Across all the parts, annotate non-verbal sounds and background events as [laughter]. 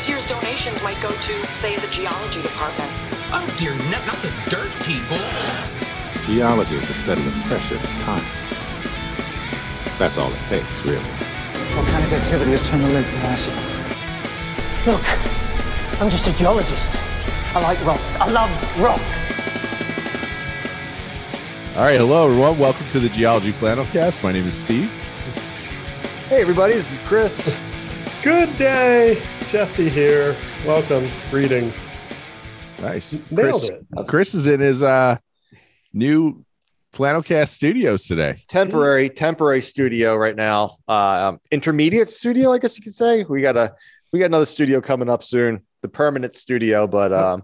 this year's donations might go to, say, the geology department. Oh dear, not, not the dirt people. Geology is the study of pressure and time. That's all it takes, really. Volcanic activity has turned the lake massive. Look, I'm just a geologist. I like rocks. I love rocks. All right, hello everyone. Welcome to the Geology Flannelcast. My name is Steve. Hey everybody, this is Chris. [laughs] Good day, Jesse here. Welcome, greetings. Nice. Nailed Chris, it. Chris is in his uh new Flannelcast studios today. Temporary, temporary studio right now. Uh, um, intermediate studio, I guess you could say. We got a we got another studio coming up soon. The permanent studio, but um,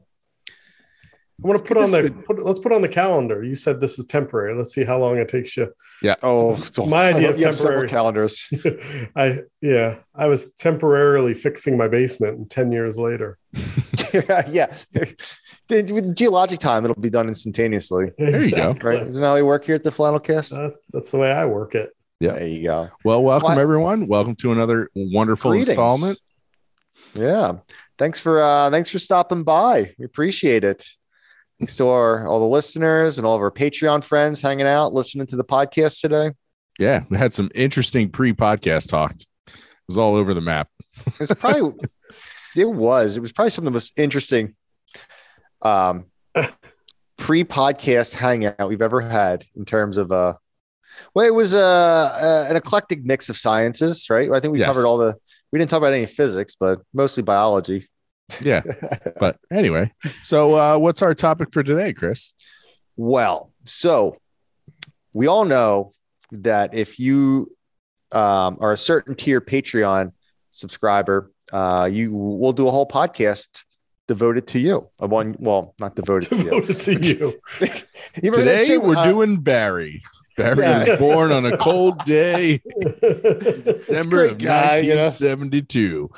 I want to put on the could- put, let's put on the calendar. You said this is temporary. Let's see how long it takes you. Yeah. Oh, My idea of you have several temporary. calendars. [laughs] I yeah, I was temporarily fixing my basement, and ten years later, [laughs] yeah, The- with geologic time, it'll be done instantaneously. There you go. Right? Isn't that how we work here at the Flannelcast? That's, that's the way I work it. Yeah. There you go. Well, welcome What? everyone. Welcome to another wonderful Greetings. installment. Yeah. Thanks for uh thanks for stopping by. We appreciate it. Thanks to our all the listeners and all of our Patreon friends hanging out, listening to the podcast today. Yeah, we had some interesting pre-podcast talk. It was all over the map. It's probably [laughs] it was. It was probably some of the most interesting um pre-podcast hangout we've ever had in terms of uh well, it was uh, uh an eclectic mix of sciences, right? I think we Yes. covered all the we didn't talk about any physics, but mostly biology. Yeah. [laughs] but anyway, so uh what's our topic for today, Chris? Well, so we all know that if you um, are a certain tier Patreon subscriber, uh, you will do a whole podcast devoted to you. A one, well, not devoted to you. To you. [laughs] You Today we're uh, doing Barry. Barry Yeah. was born on a cold day, [laughs] December of guy, you know? 1972.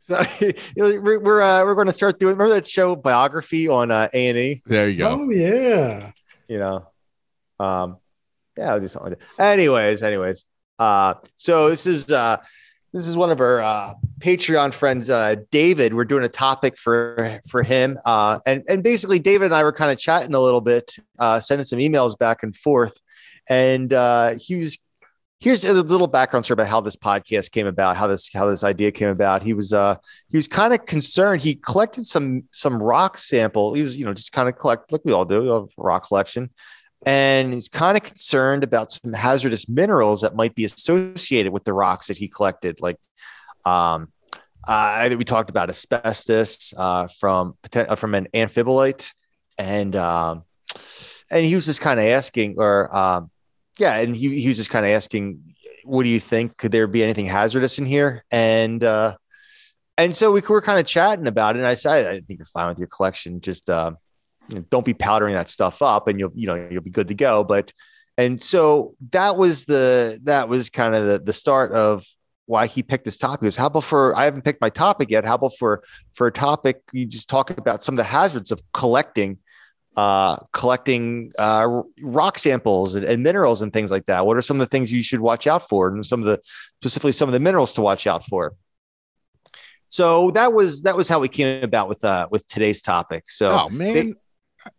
So, [laughs] you know, we're we're, uh, we're going to start doing. Remember that show biography on uh, A and E? There you go. oh yeah. you know um yeah i'll do something like that anyways anyways uh so this is uh this is one of our uh patreon friends uh david we're doing a topic for for him uh and and basically david and i were kind of chatting a little bit uh sending some emails back and forth and uh was here's a little background story about how this podcast came about how this how this idea came about. He was uh he was kind of concerned. He collected some some rock sample. He was you know just kind of collect like we all do a rock collection. And he's kind of concerned about some hazardous minerals that might be associated with the rocks that he collected like um uh, we talked about asbestos uh, from uh, from an amphibolite, and um, and he was just kind of asking, or um, yeah, and he, he was just kind of asking, what do you think? Could there be anything hazardous in here? And uh, and so we were kind of chatting about it. And I said, I think you're fine with your collection. Just uh, you know, don't be powdering that stuff up, and you'll you know you'll be good to go. But and so that was the that was kind of the the start of why he picked this topic. Is how about for I haven't picked my topic yet. How about for for a topic you just talk about some of the hazards of collecting uh, collecting uh, rock samples and, and minerals and things like that. What are some of the things you should watch out for, and some of the specifically some of the minerals to watch out for? So that was that was how we came about with uh, with today's topic. So Oh man,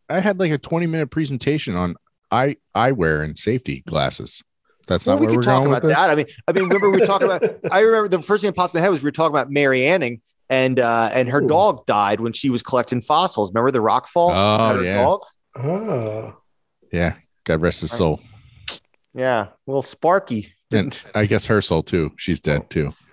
I had like a 20 minute presentation on eye eyewear and safety glasses. That's well, not we where we're talk going about with this. that. I mean, I mean, remember we talking about. [laughs] I remember the first thing that popped in the head was we were talking about Mary Anning and uh, and her Ooh. dog died when she was collecting fossils. Remember the rock fall? Oh, her yeah. dog? Ah. yeah, God rest his soul. yeah, little Sparky. And I guess her soul too. She's dead too. [laughs]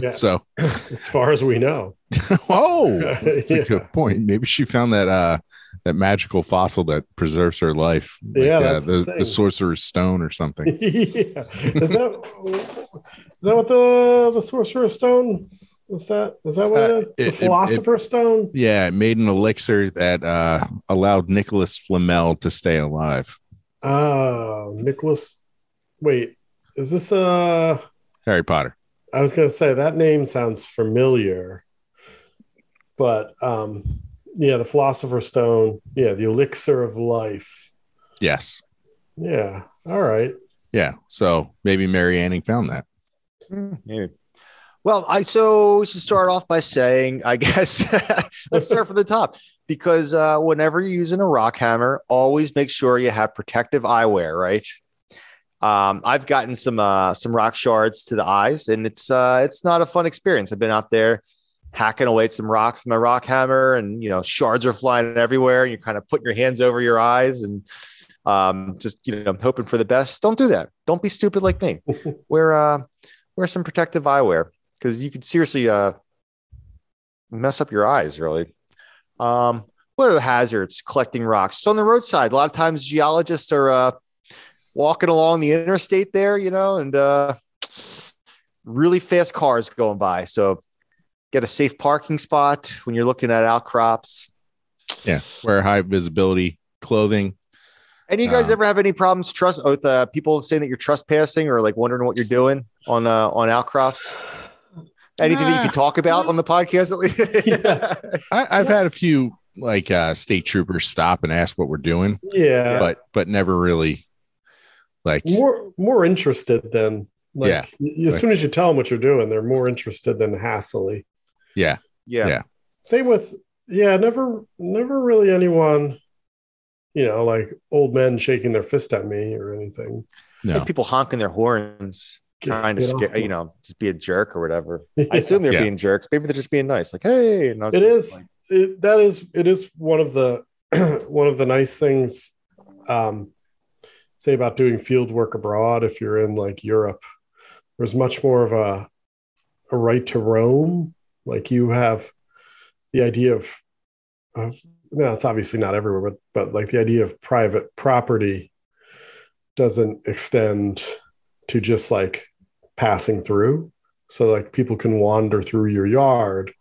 Yeah. So, [laughs] As far as we know. [laughs] oh, that's a good point. Maybe she found that uh that magical fossil that preserves her life. Like, Yeah, uh, the the, the sorcerer's stone or something. yeah. Is that is that what the the sorcerer's stone? Is that is that what it Uh, is? it- The it- philosopher's stone? Yeah, it made an elixir that uh allowed Nicholas Flamel to stay alive. Oh, Nicholas. Wait, is this uh Harry Potter. I was gonna say that name sounds familiar, but um, yeah, the Philosopher's Stone, yeah, the elixir of life, Yes. yeah. All right, Yeah. So maybe Mary Anning found that. Hmm, maybe. Well, I so we should start off by saying, I guess, [laughs] let's start from the top because uh, whenever you're using a rock hammer, always make sure you have protective eyewear, right? Um, I've gotten some uh, some rock shards to the eyes, and it's uh, it's not a fun experience. I've been out there hacking away at some rocks with my rock hammer, and you know shards are flying everywhere. And you're kind of putting your hands over your eyes and um, just you know hoping for the best. Don't do that. Don't be stupid like me. [laughs] wear uh, wear some protective eyewear because you could seriously uh, mess up your eyes. Really. Um, what are the hazards? Collecting rocks. So on the roadside, a lot of times geologists are uh, walking along the interstate there, you know, and uh, really fast cars going by. So get a safe parking spot when you're looking at outcrops. Yeah, wear high visibility clothing. Any of you guys Um, ever have any problems trust with uh, people saying that you're trespassing or like wondering what you're doing on uh, on outcrops? Anything that you can talk about on the podcast at least? [laughs] Yeah. I, I've had a few like uh, state troopers stop and ask what we're doing, Yeah. but but never really like More more interested than like Yeah. y- as soon as you tell them what you're doing, they're more interested than hassily. yeah yeah. Yeah. Same with yeah, never never really anyone, you know, like old men shaking their fist at me or anything. no Like people honking their horns, trying to scare, off. you know, just be a jerk or whatever. Yeah. [laughs] I assume they're Yeah. being jerks. Maybe they're just being nice. Like, hey, no, it is it, that is it is one of the [clears throat] one of the nice things um say about doing field work abroad if you're in like europe there's much more of a a right to roam like you have the idea of of no it's obviously not everywhere but but like the idea of private property doesn't extend to just like passing through so like people can wander through your yard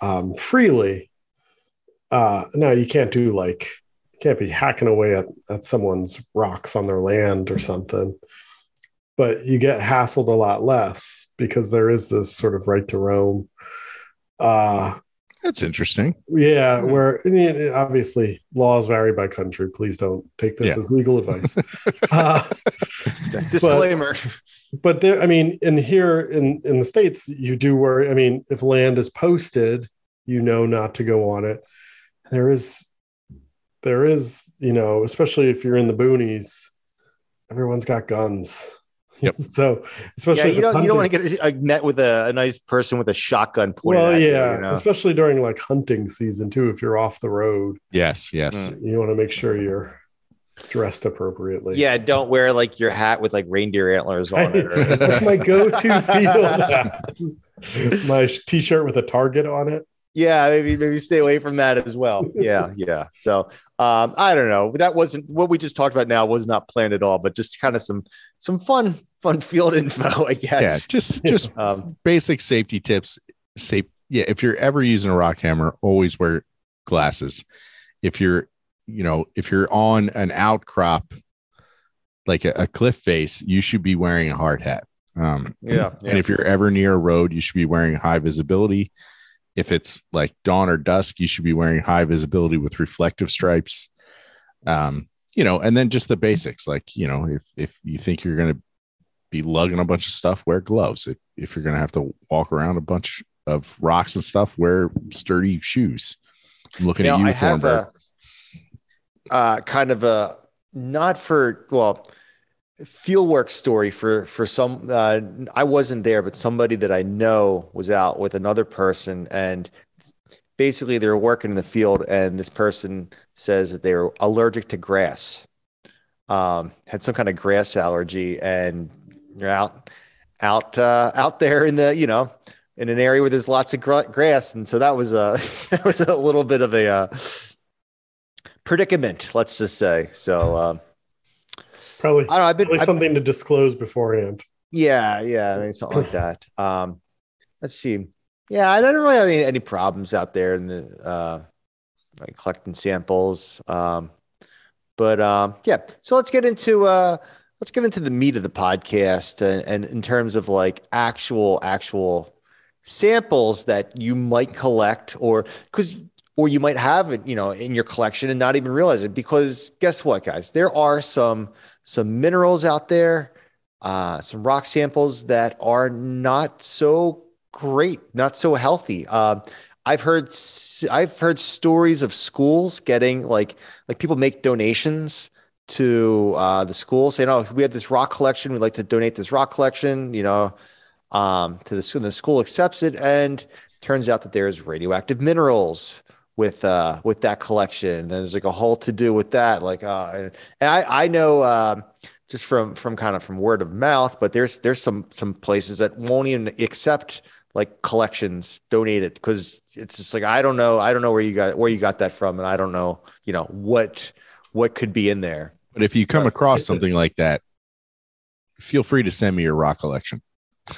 um, freely. Uh, no, you can't do like you can't be hacking away at, at someone's rocks on their land or something. But you get hassled a lot less because there is this sort of right to roam. Uh, that's interesting. yeah, Hmm. where I mean, obviously laws vary by country. Please don't take this Yeah. as legal advice. [laughs] uh, [laughs] disclaimer. but there i mean in here in in the states you do worry i mean if land is posted you know not to go on it there is there is you know especially if you're in the boonies everyone's got guns Yep. [laughs] so especially yeah, you don't you don't want to get met with a, a nice person with a shotgun pointed well at you, yeah you know? especially during like hunting season too if you're off the road Yes, yes. Mm. you want to make sure you're dressed appropriately Yeah, don't wear like your hat with like reindeer antlers on it. Or, [laughs] That's my go-to field [laughs] hat. my t-shirt with a target on it yeah, maybe maybe stay away from that as well. Yeah, yeah. So um, I don't know. That wasn't what we just talked about. Now was not planned at all, but just kind of some some fun fun field info, I guess. Yeah, just just [laughs] Um, basic safety tips. Safe. Yeah, if you're ever using a rock hammer, always wear glasses. If you're, you know, if you're on an outcrop, like a, a cliff face, you should be wearing a hard hat. Um, yeah, [laughs] and if you're ever near a road, you should be wearing high visibility. If it's like dawn or dusk, you should be wearing high visibility with reflective stripes. Um, you know, and then just the basics, like you know, if if you think you're gonna be lugging a bunch of stuff, wear gloves. If if you're gonna have to walk around a bunch of rocks and stuff, wear sturdy shoes. I'm looking at you, I have a uh, kind of a not for well field work story for for some uh, I wasn't there but somebody that I know was out with another person and basically they were working in the field and this person says that they were allergic to grass um had some kind of grass allergy and you're out out uh, out there in the you know in an area where there's lots of gra- grass. And so that was a [laughs] that was a little bit of a uh, predicament let's just say. So um probably I don't know I've been Probably I've- something to disclose beforehand. yeah yeah I mean, something like that. Um let's see. Yeah I don't really have any, any problems out there in the uh like collecting samples. Um but um yeah. So let's get into uh let's get into the meat of the podcast and, and in terms of like actual actual samples that you might collect or because or you might have it you know in your collection and not even realize it because guess what guys there are some some minerals out there uh some rock samples that are not so great, not so healthy. Um, I've heard I've heard stories of schools getting like like people make donations to uh, the school saying, "Oh, we have this rock collection. We'd like to donate this rock collection." You know, um, to the school. And the school accepts it, and turns out that there's radioactive minerals with uh, with that collection. And there's like a whole to do with that. Like, uh, and, I I know. Um, just from from kind of from word of mouth, but there's there's some some places that won't even accept like collections donated because it's just like I don't know I don't know where you got where you got that from and I don't know you know what what could be in there. But if you come across something like that, feel free to send me your rock collection. [laughs] I,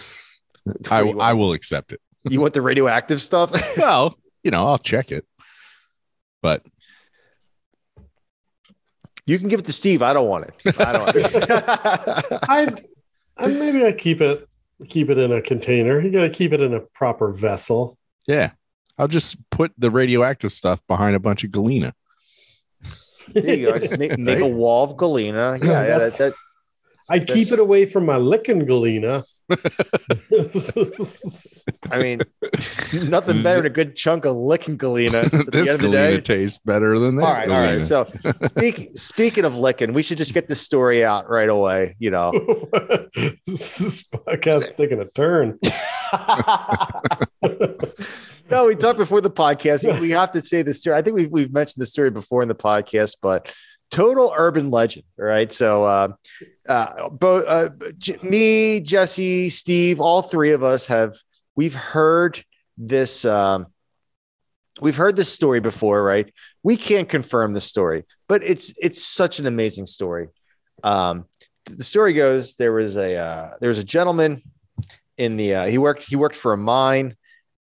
What do you I will accept it. You want the radioactive stuff? [laughs] Well, you know, I'll check it. But you can give it to Steve. I don't want it. I don't. Want it. [laughs] I'd, i maybe I keep it keep it in a container. You got to keep it in a proper vessel. yeah, I'll just put the radioactive stuff behind a bunch of galena. There you go. Just make, [laughs] make a wall of Galena. Yeah, [clears throat] yeah. That, That's- that, I'd keep it away from my licking galena. [laughs] I mean, nothing better than a good chunk of licking Galena. The this the galena tastes better than that. All right, all right. So, [laughs] speak, speaking of licking, we should just get this story out right away. You know, this podcast taking a turn. [laughs] no, we talked before the podcast. We have to say this story. I think we've we've mentioned this story before in the podcast, but total urban legend. Right. So, uh, uh, both uh, me, Jesse, Steve, all three of us have we've heard this. Um, we've heard this story before, right? We can't confirm the story, but it's it's such an amazing story. Um, the story goes there was a uh, there was a gentleman in the uh, he worked he worked for a mine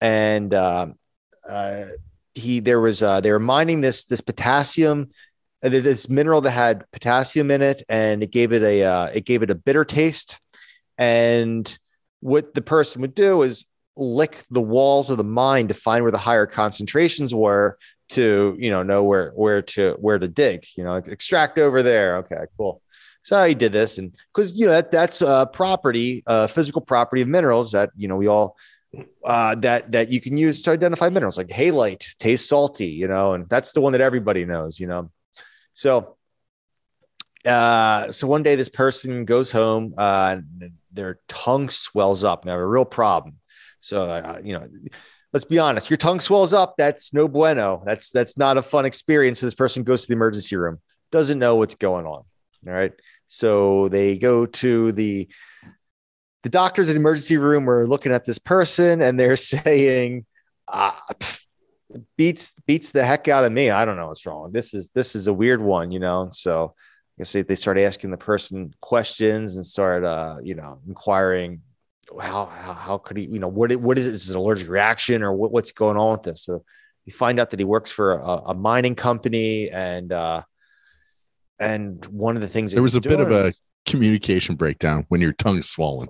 and um, uh, he there was uh, they were mining this this potassium uh, this mineral that had potassium in it and it gave it a uh, it gave it a bitter taste. And what the person would do is lick the walls of the mine to find where the higher concentrations were to you know know where where to where to dig you know extract over there. Okay cool. So he did this and because you know that that's a property a physical property of minerals that you know we all uh that that you can use to identify minerals like halite tastes salty you know and that's the one that everybody knows you know. So uh so one day this person goes home uh their tongue swells up. And they have a real problem. So uh, you know let's be honest your tongue swells up that's no bueno. That's that's not a fun experience. So this person goes to the emergency room doesn't know what's going on all right? So they go to the the doctors in the emergency room are looking at this person and they're [laughs] saying ah, pff, beats beats the heck out of me. I don't know what's wrong. This is this is a weird one you know? So I guess they, they start asking the person questions and start uh you know inquiring how how, how could he you know what what is it? Is it an allergic reaction or what, what's going on with this? So you find out that he works for a, a mining company and uh and one of the things There was a bit of a communication breakdown when your tongue's swollen.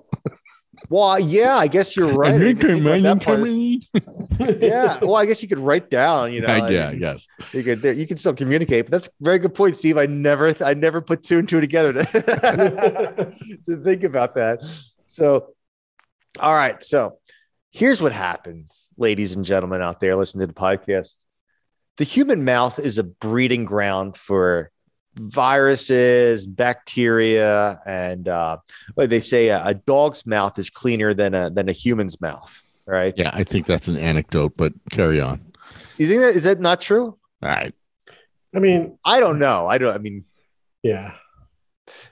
well yeah i guess you're [laughs] right I didn't think that part. [laughs] yeah well i guess you could write down you know [laughs] yeah, and yes. you could you can still communicate but that's a very good point steve i never i never put two and two together to, to think about that so all right so here's what happens ladies and gentlemen out there listening to the podcast the human mouth is a breeding ground for viruses bacteria and uh they say a, a dog's mouth is cleaner than a than a human's mouth right Yeah, I think that's an anecdote, but carry on. you think that is that not true All right. I mean, i don't know i don't i mean yeah.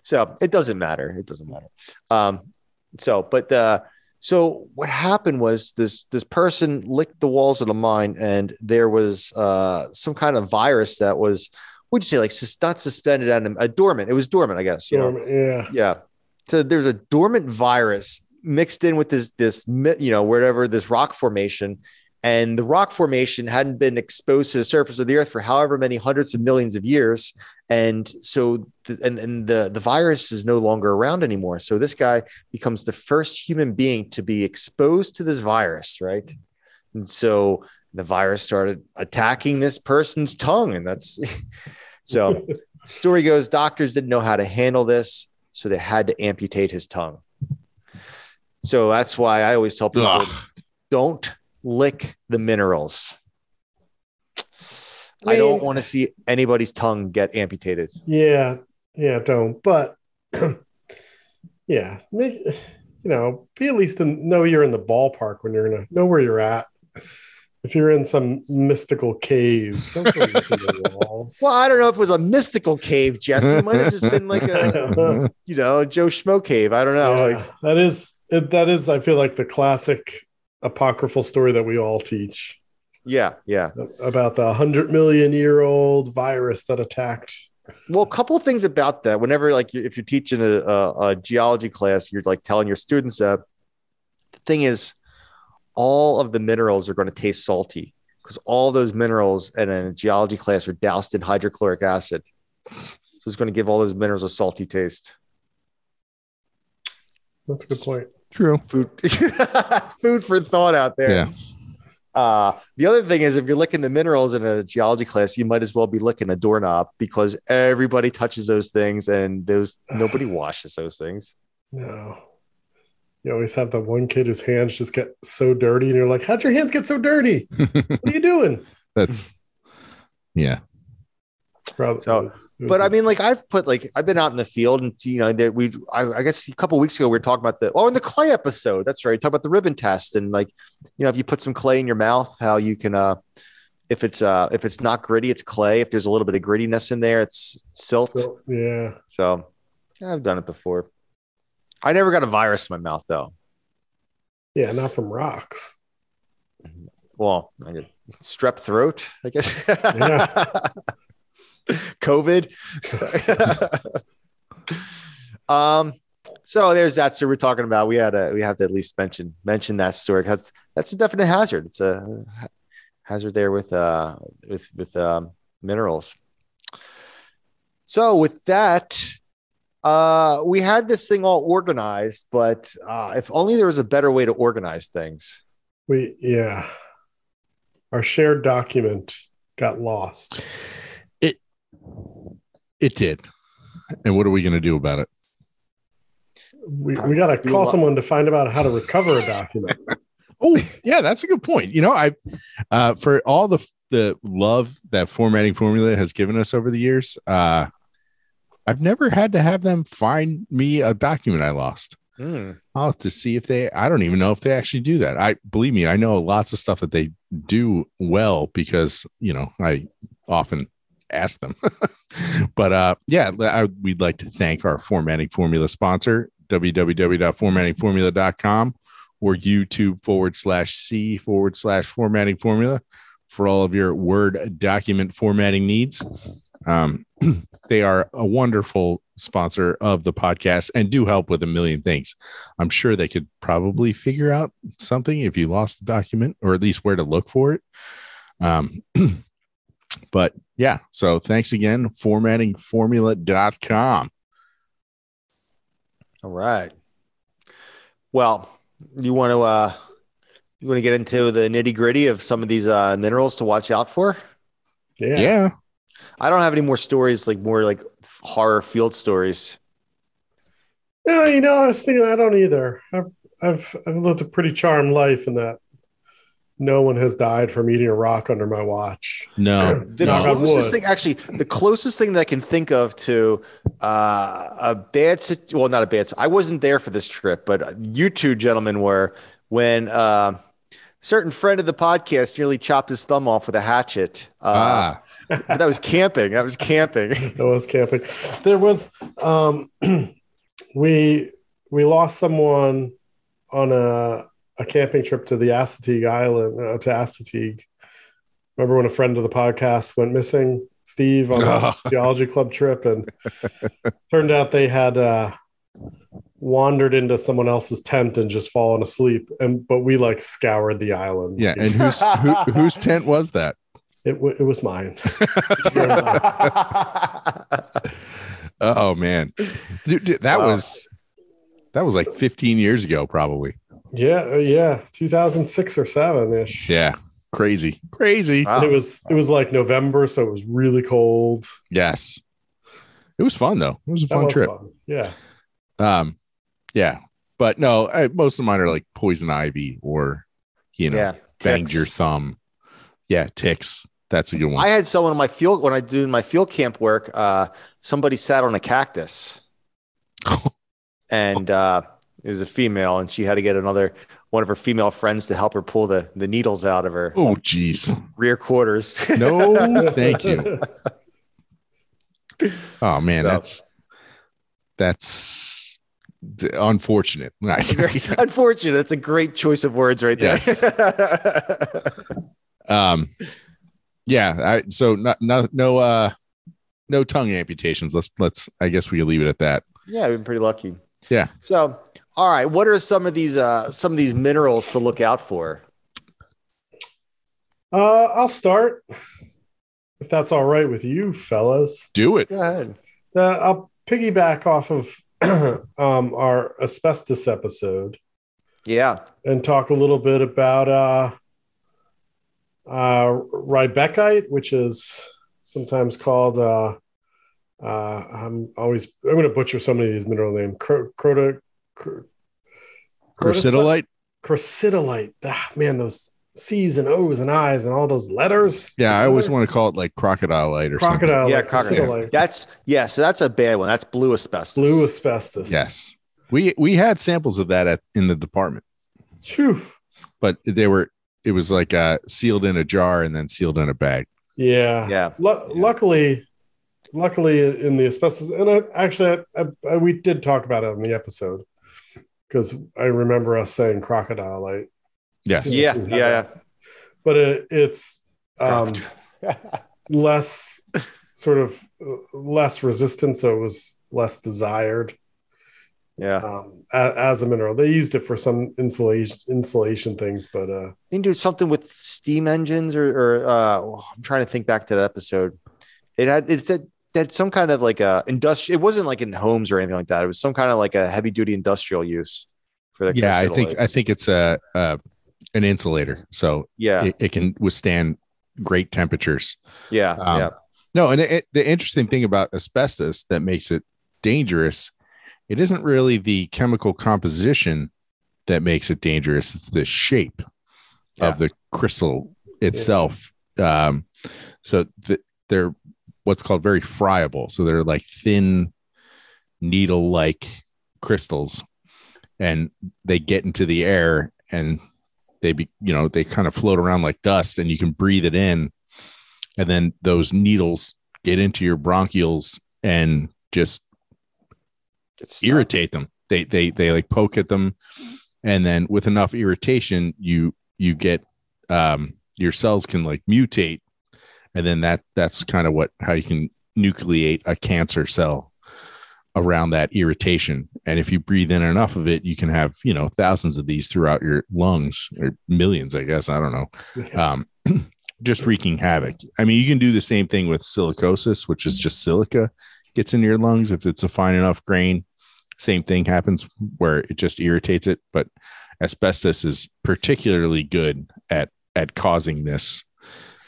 So it doesn't matter. It doesn't matter. Um, so, but uh, so what happened was this this person licked the walls of the mine, and there was uh, some kind of virus that was, would you say, like sus- not suspended on a dormant? It was dormant, I guess. You know, Dormant, yeah. yeah. So there's a dormant virus mixed in with this this you know wherever this rock formation, and the rock formation hadn't been exposed to the surface of the earth for however many hundreds of millions of years, and so the, and and the the virus is no longer around anymore. So this guy becomes the first human being to be exposed to this virus, right? And so the virus started attacking this person's tongue, and that's [laughs] so. story goes, doctors didn't know how to handle this, so they had to amputate his tongue. So that's why I always tell people Ugh. don't lick the minerals. I, I don't want to see anybody's tongue get amputated. Yeah, yeah, don't. But [clears throat] yeah, make you know, be at least in, know you're in the ballpark when you're gonna know where you're at. If you're in some mystical cave, don't go looking the walls. Well, I don't know if it was a mystical cave, Jesse. It might have just been like a, [laughs] you know, Joe Schmo cave. I don't know. Yeah, Like, that is it, that is I feel like the classic apocryphal story that we all teach yeah, yeah. about the 100 million year old virus that attacked Well, a couple of things about that. Whenever, like, if you're teaching a, a, a geology class, you're like telling your students that the thing is, all of the minerals are going to taste salty because all those minerals in a geology class are doused in hydrochloric acid. So it's going to give all those minerals a salty taste. that's a good point True. Food, [laughs] food for thought out there. Yeah. Uh, the other thing is, if you're licking the minerals in a geology class, you might as well be licking a doorknob because everybody touches those things, and those nobody washes those things. [sighs] no you always have that one kid whose hands just get so dirty and you're like how'd your hands get so dirty [laughs] what are you doing That's yeah. Probably- So, But I mean, like I've put like I've been out in the field, and you know, that we I, I guess a couple weeks ago we were talking about the oh in the clay episode. That's right, talk about the ribbon test, and like you know, if you put some clay in your mouth, how you can uh if it's uh if it's not gritty, it's clay. If there's a little bit of grittiness in there, it's silt. So- yeah So yeah, I've done it before. I never got a virus in my mouth though. yeah not from rocks Well, I guess strep throat, I guess. Yeah. [laughs] COVID. [laughs] um, so there's that. story we're talking about we had a we have to at least mention mention that story because that's a definite hazard. It's a hazard there with uh with with um minerals. So with that, uh we had this thing all organized, but uh if only there was a better way to organize things. we yeah our shared document got lost It it did. And what are we going to do about it? we, we got to call someone to find out how to recover a document [laughs] Oh, yeah, that's a good point. You know, I uh for all the the love that formatting formula has given us over the years, uh I've never had to have them find me a document I lost. Hmm. I'll have to see if they I don't even know if they actually do that. I believe me, I know lots of stuff that they do well because, you know, I often ask them. [laughs] but uh yeah, I, we'd like to thank our formatting formula sponsor, www.formattingformula.com or YouTube forward slash C forward slash formatting formula for all of your Word document formatting needs. Um, [clears throat] they are a wonderful sponsor of the podcast and do help with a million things. I'm sure they could probably figure out something if you lost the document or at least where to look for it. Um, [clears throat] but yeah, so thanks again, formattingformula.com. All right. Well, you want to uh you want to get into the nitty gritty of some of these uh minerals to watch out for? yeah, yeah. I don't have any more stories, like more like horror field stories. no you know i was thinking i don't either i've i've i've lived a pretty charmed life in that no one has died from eating a rock under my watch No, [clears throat] The Knock on closest thing, actually, the closest thing that I can think of to uh, a bad, sit- well, not a bad. I wasn't there for this trip, but you two gentlemen were when uh, certain friend of the podcast nearly chopped his thumb off with a hatchet. Uh, ah, but that was camping. That was camping. I was camping. There was um [clears throat] we we lost someone on a a camping trip to the Assateague Island uh, to Assateague. Remember when a friend of the podcast went missing, Steve, on a Oh. [laughs] [laughs] geology club trip, and turned out they had uh, wandered into someone else's tent and just fallen asleep. And but we like scoured the island. yeah. And whose who, whose tent was that? It w- it was mine. [laughs] [laughs] Oh man, dude, dude, that Wow. was that was like 15 years ago, probably. yeah, uh, yeah, two thousand six or seven ish. Yeah, crazy, crazy. Wow. It was it was like November, so it was really cold. Yes, it was fun though. It was a That fun was trip. fun. Yeah. Um, yeah, but no, I, most of mine are like poison ivy or you know, yeah. banged your thumb. Yeah, ticks. That's a good one. I had someone in my field when I do my field camp work. Uh, somebody sat on a cactus, [laughs] and uh, it was a female, and she had to get another one of her female friends to help her pull the the needles out of her oh, jeez. rear quarters. No, [laughs] thank you. Oh man, So- that's that's unfortunate. [laughs] Unfortunate. That's a great choice of words right there. Yes. um, yeah. I, so no, no, no, uh, no tongue amputations. Let's let's. I guess we can leave it at that. yeah, I've been pretty lucky. Yeah. So, all right, what are some of these uh some of these minerals to look out for? Uh, I'll start if that's all right with you, fellas. Do it. Go ahead. Uh, I'll piggyback off of [clears throat] um, our asbestos episode Yeah. and talk a little bit about uh, uh, riebeckite, which is sometimes called. Uh, uh, I'm always I'm going to butcher so many of these mineral names. Cro- crota, cr- Crocidolite. Crocidolite. Ah, man, those C's and O's and I's and all those letters. Yeah, I always want to call it like crocodile light or something. crocodile. yeah, like crocodile. crocidolite. That's yeah, so that's a bad one. That's blue asbestos. Blue asbestos. Yes, we we had samples of that at in the department, Phew. but they were it was like uh, sealed in a jar and then sealed in a bag. Yeah. Yeah. Lu- Luckily, luckily in the asbestos, and I, actually, I, I, we did talk about it in the episode because I remember us saying crocodile light, Yes. Yeah, yeah, but it, it's um, [laughs] less sort of uh, less resistant, so it was less desired yeah. um, as, as a mineral. They used it for some insulation insulation things, but uh, They can do something with steam engines or, or uh, I'm trying to think back to that episode. It had it's a that some kind of like a industrial. It wasn't like in homes or anything like that. It was some kind of like a heavy duty industrial use for the. Yeah, I think crocidolite. I think it's a, a an insulator, so yeah, it, it can withstand great temperatures. yeah, Um, yeah. No, and it, the interesting thing about asbestos that makes it dangerous, it isn't really the chemical composition that makes it dangerous. It's the shape Yeah. of the crystal itself. Um, so th- they're what's called very friable. So they're like thin needle-like crystals, and they get into the air and they be you know they kind of float around like dust, and you can breathe it in and then those needles get into your bronchioles and just irritate them. They they they like poke at them. And then with enough irritation you you get um your cells can like mutate. And then that that's kind of what how you can nucleate a cancer cell around that irritation. And if you breathe in enough of it you can have you know thousands of these throughout your lungs or millions i guess. I don't know. Um, [clears throat] just wreaking havoc. I mean, you can do the same thing with silicosis, which is just silica gets in your lungs if it's a fine enough grain. Same thing happens where it just irritates it, but asbestos is particularly good at at causing this.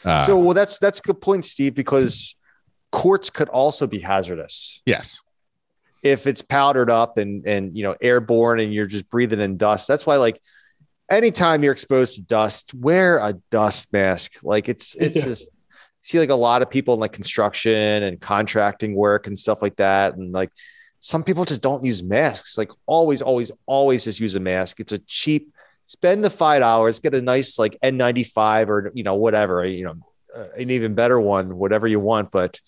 Uh, so well, that's that's a good point, Steve, because quartz could also be hazardous yes, if it's powdered up and and you know airborne and you're just breathing in dust. That's why like anytime you're exposed to dust, wear a dust mask. Like it's [laughs] it's Yeah. just see like a lot of people in like construction and contracting work and stuff like that. And like some people just don't use masks. Like always, always, always just use a mask. It's a cheap spend the five hours, get a nice like N95 or you know, whatever, you know, uh, an even better one, whatever you want, but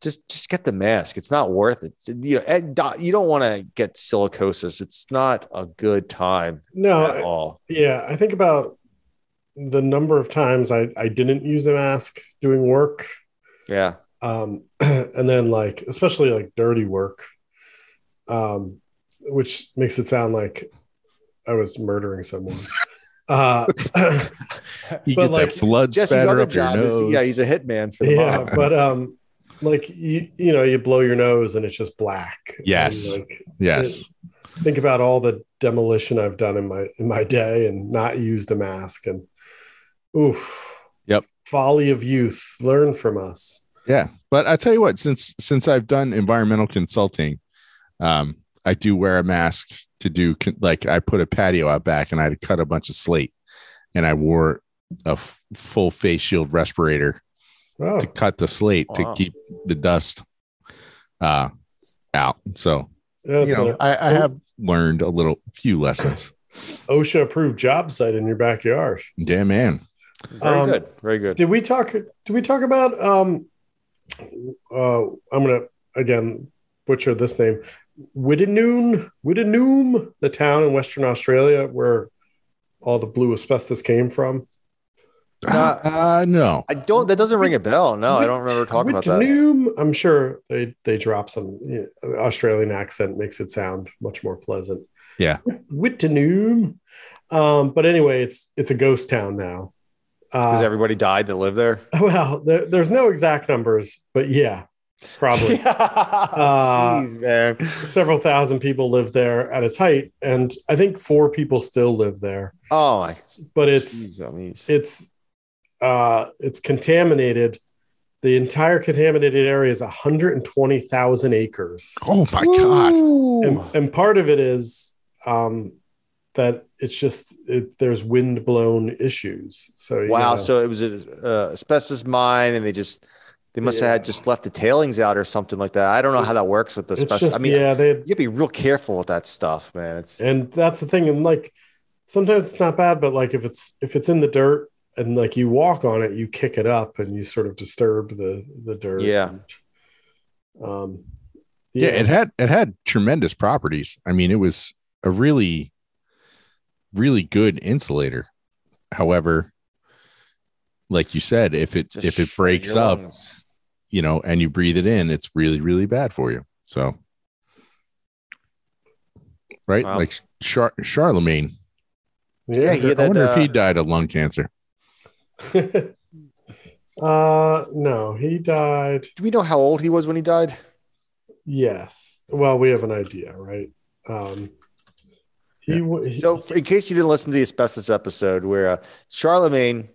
just just get the mask. It's not worth it. You know, and you don't want to get silicosis. It's not a good time no, at all. Yeah, I think about the number of times I, I didn't use a mask doing work. Yeah. Um, [clears throat] and then like especially like dirty work. Um, which makes it sound like I was murdering someone. Uh [laughs] you But get like, that blood Jesse's spatter up your job is nose. yeah, he's a hitman for the yeah, mob. [laughs] but um like you you know, you blow your nose and it's just black. Yes. Like, yes, think about all the demolition I've done in my in my day and not used a mask and oof. Yep. Folly of youth. Learn from us. yeah. But I tell you what, since since I've done environmental consulting, um, I do wear a mask to do like I put a patio out back and I had to cut a bunch of slate, and I wore a f- full face shield respirator Oh, to cut the slate Wow. to keep the dust uh, out. So that's you know, a I, I have learned a little few lessons. OSHA approved job site in your backyard. Damn man. Very Um, good. Very good. Did we talk? Did we talk about? Um, uh, I'm gonna again butcher this name. Widdenoon, Wittenoom, the town in Western Australia where all the blue asbestos came from. Uh, uh, no. I don't. That doesn't ring a bell. No, I don't remember talking about that. Wittenoom, I'm sure they they drop some you know, Australian accent makes it sound much more pleasant. Yeah. Wittenoom. Um, but anyway, it's it's a ghost town now. Because Uh, everybody died that lived there. [laughs] well, there, there's no exact numbers, but yeah, probably. [laughs] Uh, Jeez, man. several thousand people live there at its height and i think four people still live there Oh my. but it's Jeez, I mean, it's uh it's contaminated the entire contaminated area is 120,000 acres Oh my god. and, and part of it is um that it's just it, there's wind blown issues so Wow. gotta- So it was a uh, asbestos mine, and they just they must have had just left the tailings out or something like that. I don't know how that works with the it's asbestos. just I mean, yeah they you gotta be real careful with that stuff, man. It's and that's the thing and like sometimes it's not bad but like if it's if it's in the dirt and like you walk on it you kick it up and you sort of disturb the the dirt Yeah. And, um Yeah, it had it had tremendous properties. I mean, it was a really, really good insulator. However, like you said, if it just if it breaks up, lungs. You know, and you breathe it in, it's really, really bad for you. So, right, Wow. like Char- Charlemagne. Yeah, he I had that, wonder if he uh, died of lung cancer. [laughs] uh no he died Do we know how old he was when he died? yes well we have an idea right um he, Yeah. he So, in case you didn't listen to the asbestos episode, where uh, Charlemagne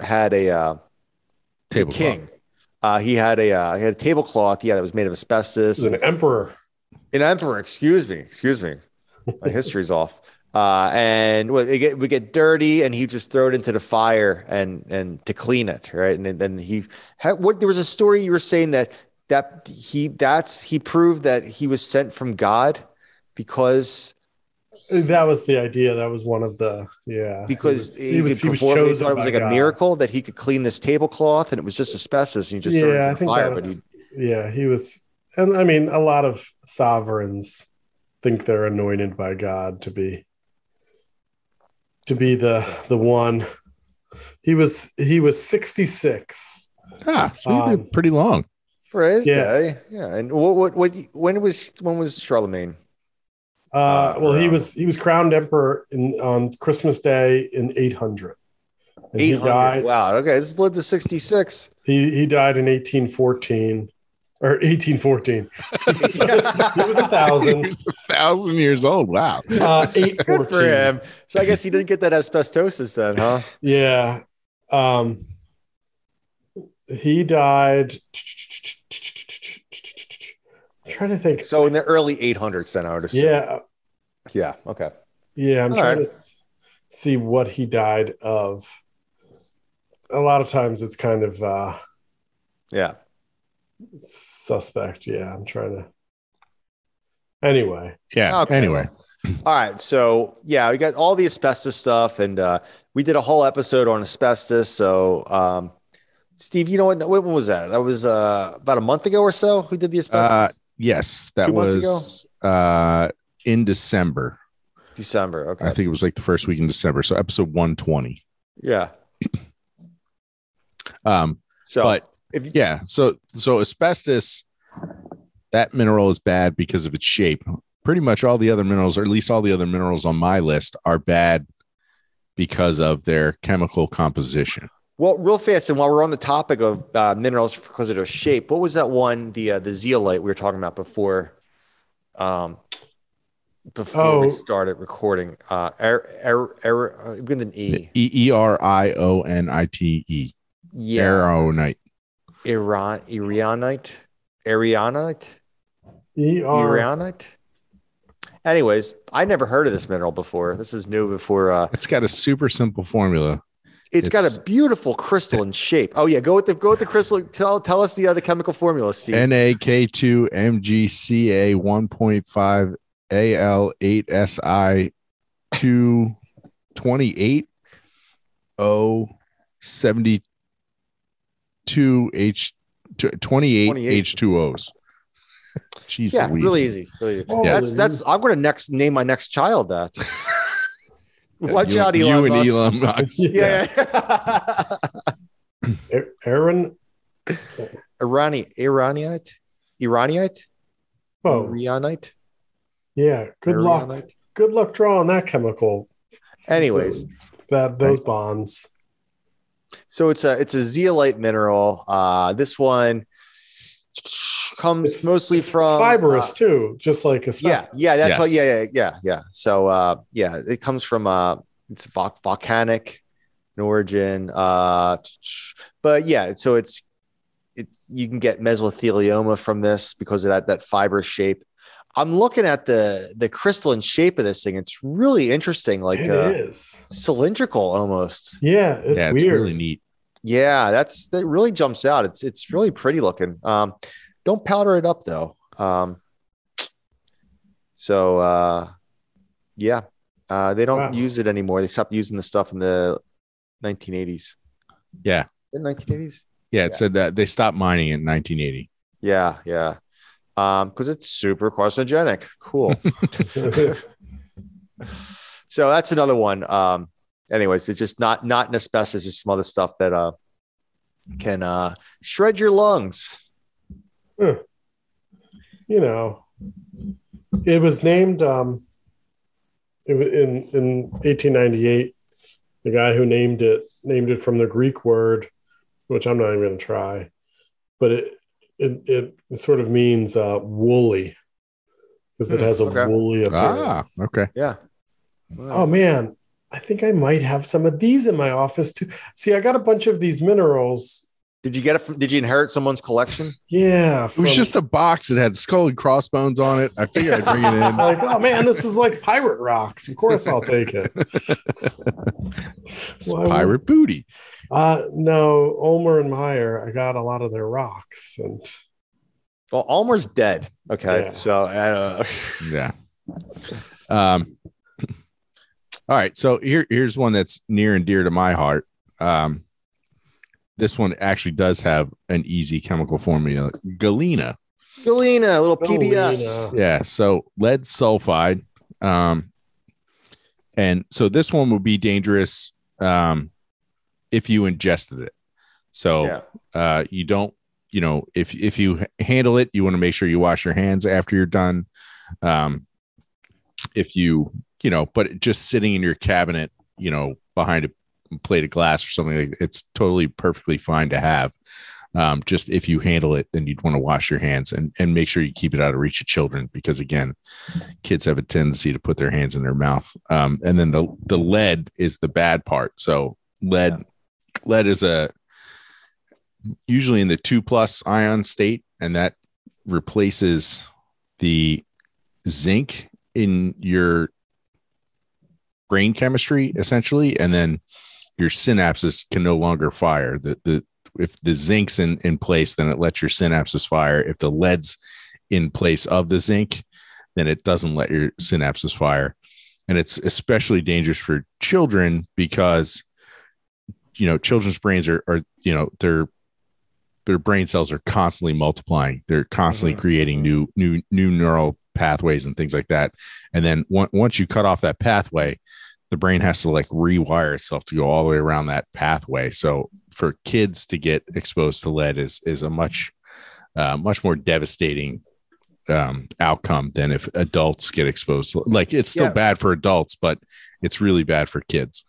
had a uh, the Tablecloth. king, uh, he had a uh, he had a tablecloth, yeah, that was made of asbestos. an emperor. An emperor excuse me excuse me. My [laughs] history's off. Uh and well, it get we get dirty and he just throw it into the fire and and to clean it right? And then- then he had what there was a story you were saying that that he that's he proved that he was sent from god because that was the idea that was one of the yeah because he he, was, he was, perform he chosen thought it was by like a miracle that he could clean this tablecloth and it was just asbestos and he just throw it yeah, I think fire that but was, he, yeah, he was, and I mean, a lot of sovereigns think they're anointed by God to be to be the the one. He was he was sixty six. Ah, so he Um, pretty long. for his Yeah. day yeah and what what, what when was when was charlemagne Uh, Uh, well, he was he was crowned emperor in on Christmas Day in eight hundred. He 800 died. wow okay this lived to 66 He he died in eighteen fourteen or eighteen fourteen. [laughs] he was a He thousand. was a thousand years old. Wow. Uh, eight [laughs] Good for him. So I guess he didn't get that asbestosis then, huh? Yeah. Um he died. I'm trying to think. So in the early 800s, then I would assume. Yeah, Yeah. Okay. yeah. I'm All trying right. to see what he died of. A lot of times it's kind of uh Yeah. suspect. Yeah, I'm trying to. Anyway, Yeah. Okay. Anyway, All right. So yeah, we got all the asbestos stuff, and uh, we did a whole episode on asbestos. So, um, Steve, you know what? When was that? That was uh, about a month ago or so. We did the asbestos. uh, yes, that Two was uh in December. December. Okay. I think it was like the first week in December. So episode 120. yeah. [clears throat] Um, So, but if you, yeah, so so asbestos, that mineral is bad because of its shape. Pretty much all the other minerals, or at least all the other minerals on my list, are bad because of their chemical composition. Well, real fast, and while we're on the topic of uh, minerals because of their shape, what was that one? The uh, the zeolite we were talking about before. Um, before we Oh. started recording, uh, er, er, er, uh, with an E. E E R I O N I T E. Yeah. Aeronite. Iran, Irianite, Arianite, E R Irianite. Anyways, I never heard of this mineral before. This is new before. Uh, It's got a super simple formula. It's got a beautiful crystalline [laughs] shape. Oh yeah, go with the go with the crystal. Tell tell us the other chemical formula, Steve. NAK2 MgCa 1.5 Al 8Si 228 O 72 H 28 28. H2Os. [laughs] Jeez, yeah, Louise. really easy. Really easy. Oh, That's that's. I'm going to next name my next child that. [laughs] Watch you, out, you Elon and Musk. Elon Musk. [laughs] Yeah. yeah. [laughs] Aaron. Irani, Erionite, Erionite, Oh, Erionite. yeah. Good luck. Good luck drawing that chemical. Anyways, That those bonds. so it's a it's a zeolite mineral. Uh, this one comes It's mostly it's from fibrous uh, too, just like yeah, asbestos. yeah, that's what. Yeah, yeah, yeah, yeah. So uh, yeah, it comes from uh, it's vol- volcanic in origin. Uh, but yeah, so it's it's you can get mesothelioma from this because of that that fibrous shape. I'm looking at the the crystalline shape of this thing. It's really interesting, like It uh, is. cylindrical almost. Yeah, it's yeah, it's really neat. Yeah, that's that really jumps out. It's it's really pretty looking. Um, don't powder it up though. Um, so uh, yeah, uh, they don't Wow. use it anymore. They stopped using the stuff in the 1980s. Yeah. In 1980s. Yeah, it said that they stopped mining it in 1980. Yeah, yeah. Um, because it's super carcinogenic. Cool. [laughs] [laughs] so that's another one. Um, anyways, it's just not not an asbestos, just some other stuff that uh can uh shred your lungs. You know, it was named um, it was in in 1898. The guy who named it named it from the Greek word, which I'm not even going to try, but it it it, it sort of means uh, woolly because it Hmm, has a okay. woolly appearance. Ah, okay. Yeah. Oh man, I think I might have some of these in my office too. See, I got a bunch of these minerals. Did you get it from did you inherit someone's collection? Yeah, It was just a box that had skull and crossbones on it. I figured I'd bring it in. [laughs] like, oh man, this is like pirate rocks. Of course, I'll take it. It's [laughs] Why would- pirate booty. Uh, no, Ulmer and Meyer. I got a lot of their rocks, and Well, Almer's dead. Okay. Yeah. So I don't. [laughs] Yeah. Um. All right. So here, here's one that's near and dear to my heart. Um, this one actually does have an easy chemical formula, galena. Galena, a little PBS. Galena. Yeah. So lead sulfide. Um, and so this one would be dangerous um, if you ingested it. So Yeah. uh, you don't, you know, if if you handle it, you want to make sure you wash your hands after you're done. Um, if you, you know, but just sitting in your cabinet, you know, behind a plate of glass or something like it's totally perfectly fine to have. Um, just if you handle it, then you'd want to wash your hands and, and make sure you keep it out of reach of children because again, kids have a tendency to put their hands in their mouth. Um, and then the the lead is the bad part. So lead lead is a usually in the two plus ion state, and that replaces the zinc in your brain chemistry essentially, and then your synapses can no longer fire. The the if the zinc's in, in place, then it lets your synapses fire. If the lead's in place of the zinc, then it doesn't let your synapses fire. And it's especially dangerous for children because you know children's brains are are you know their their brain cells are constantly multiplying. They're constantly Mhm. creating new new new neural pathways and things like that. And then on- once you cut off that pathway, the brain has to like rewire itself to go all the way around that pathway. So for kids to get exposed to lead is is a much uh, much more devastating um, outcome than if adults get exposed. to- Like it's still Yeah. bad for adults, but it's really bad for kids.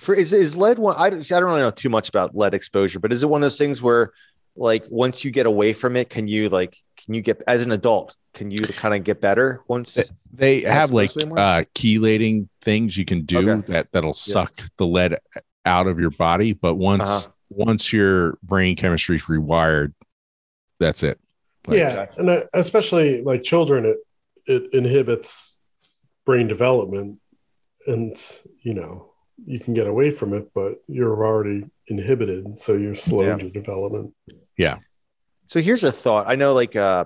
For is is lead one? I don't. See, I don't really know too much about lead exposure, but is it one of those things where, like, once you get away from it, can you like, can you get as an adult, can you kind of get better once? They Not have like supposed to anymore? uh, chelating things you can do Okay. that that'll suck the lead out of your body, but once Uh-huh. once your brain chemistry is rewired, that's it. Like, yeah, and uh, especially like children, it it inhibits brain development, and you know you can get away from it, but you're already inhibited, so you're slowed Yeah. your development. Yeah. So here's a thought. I know like uh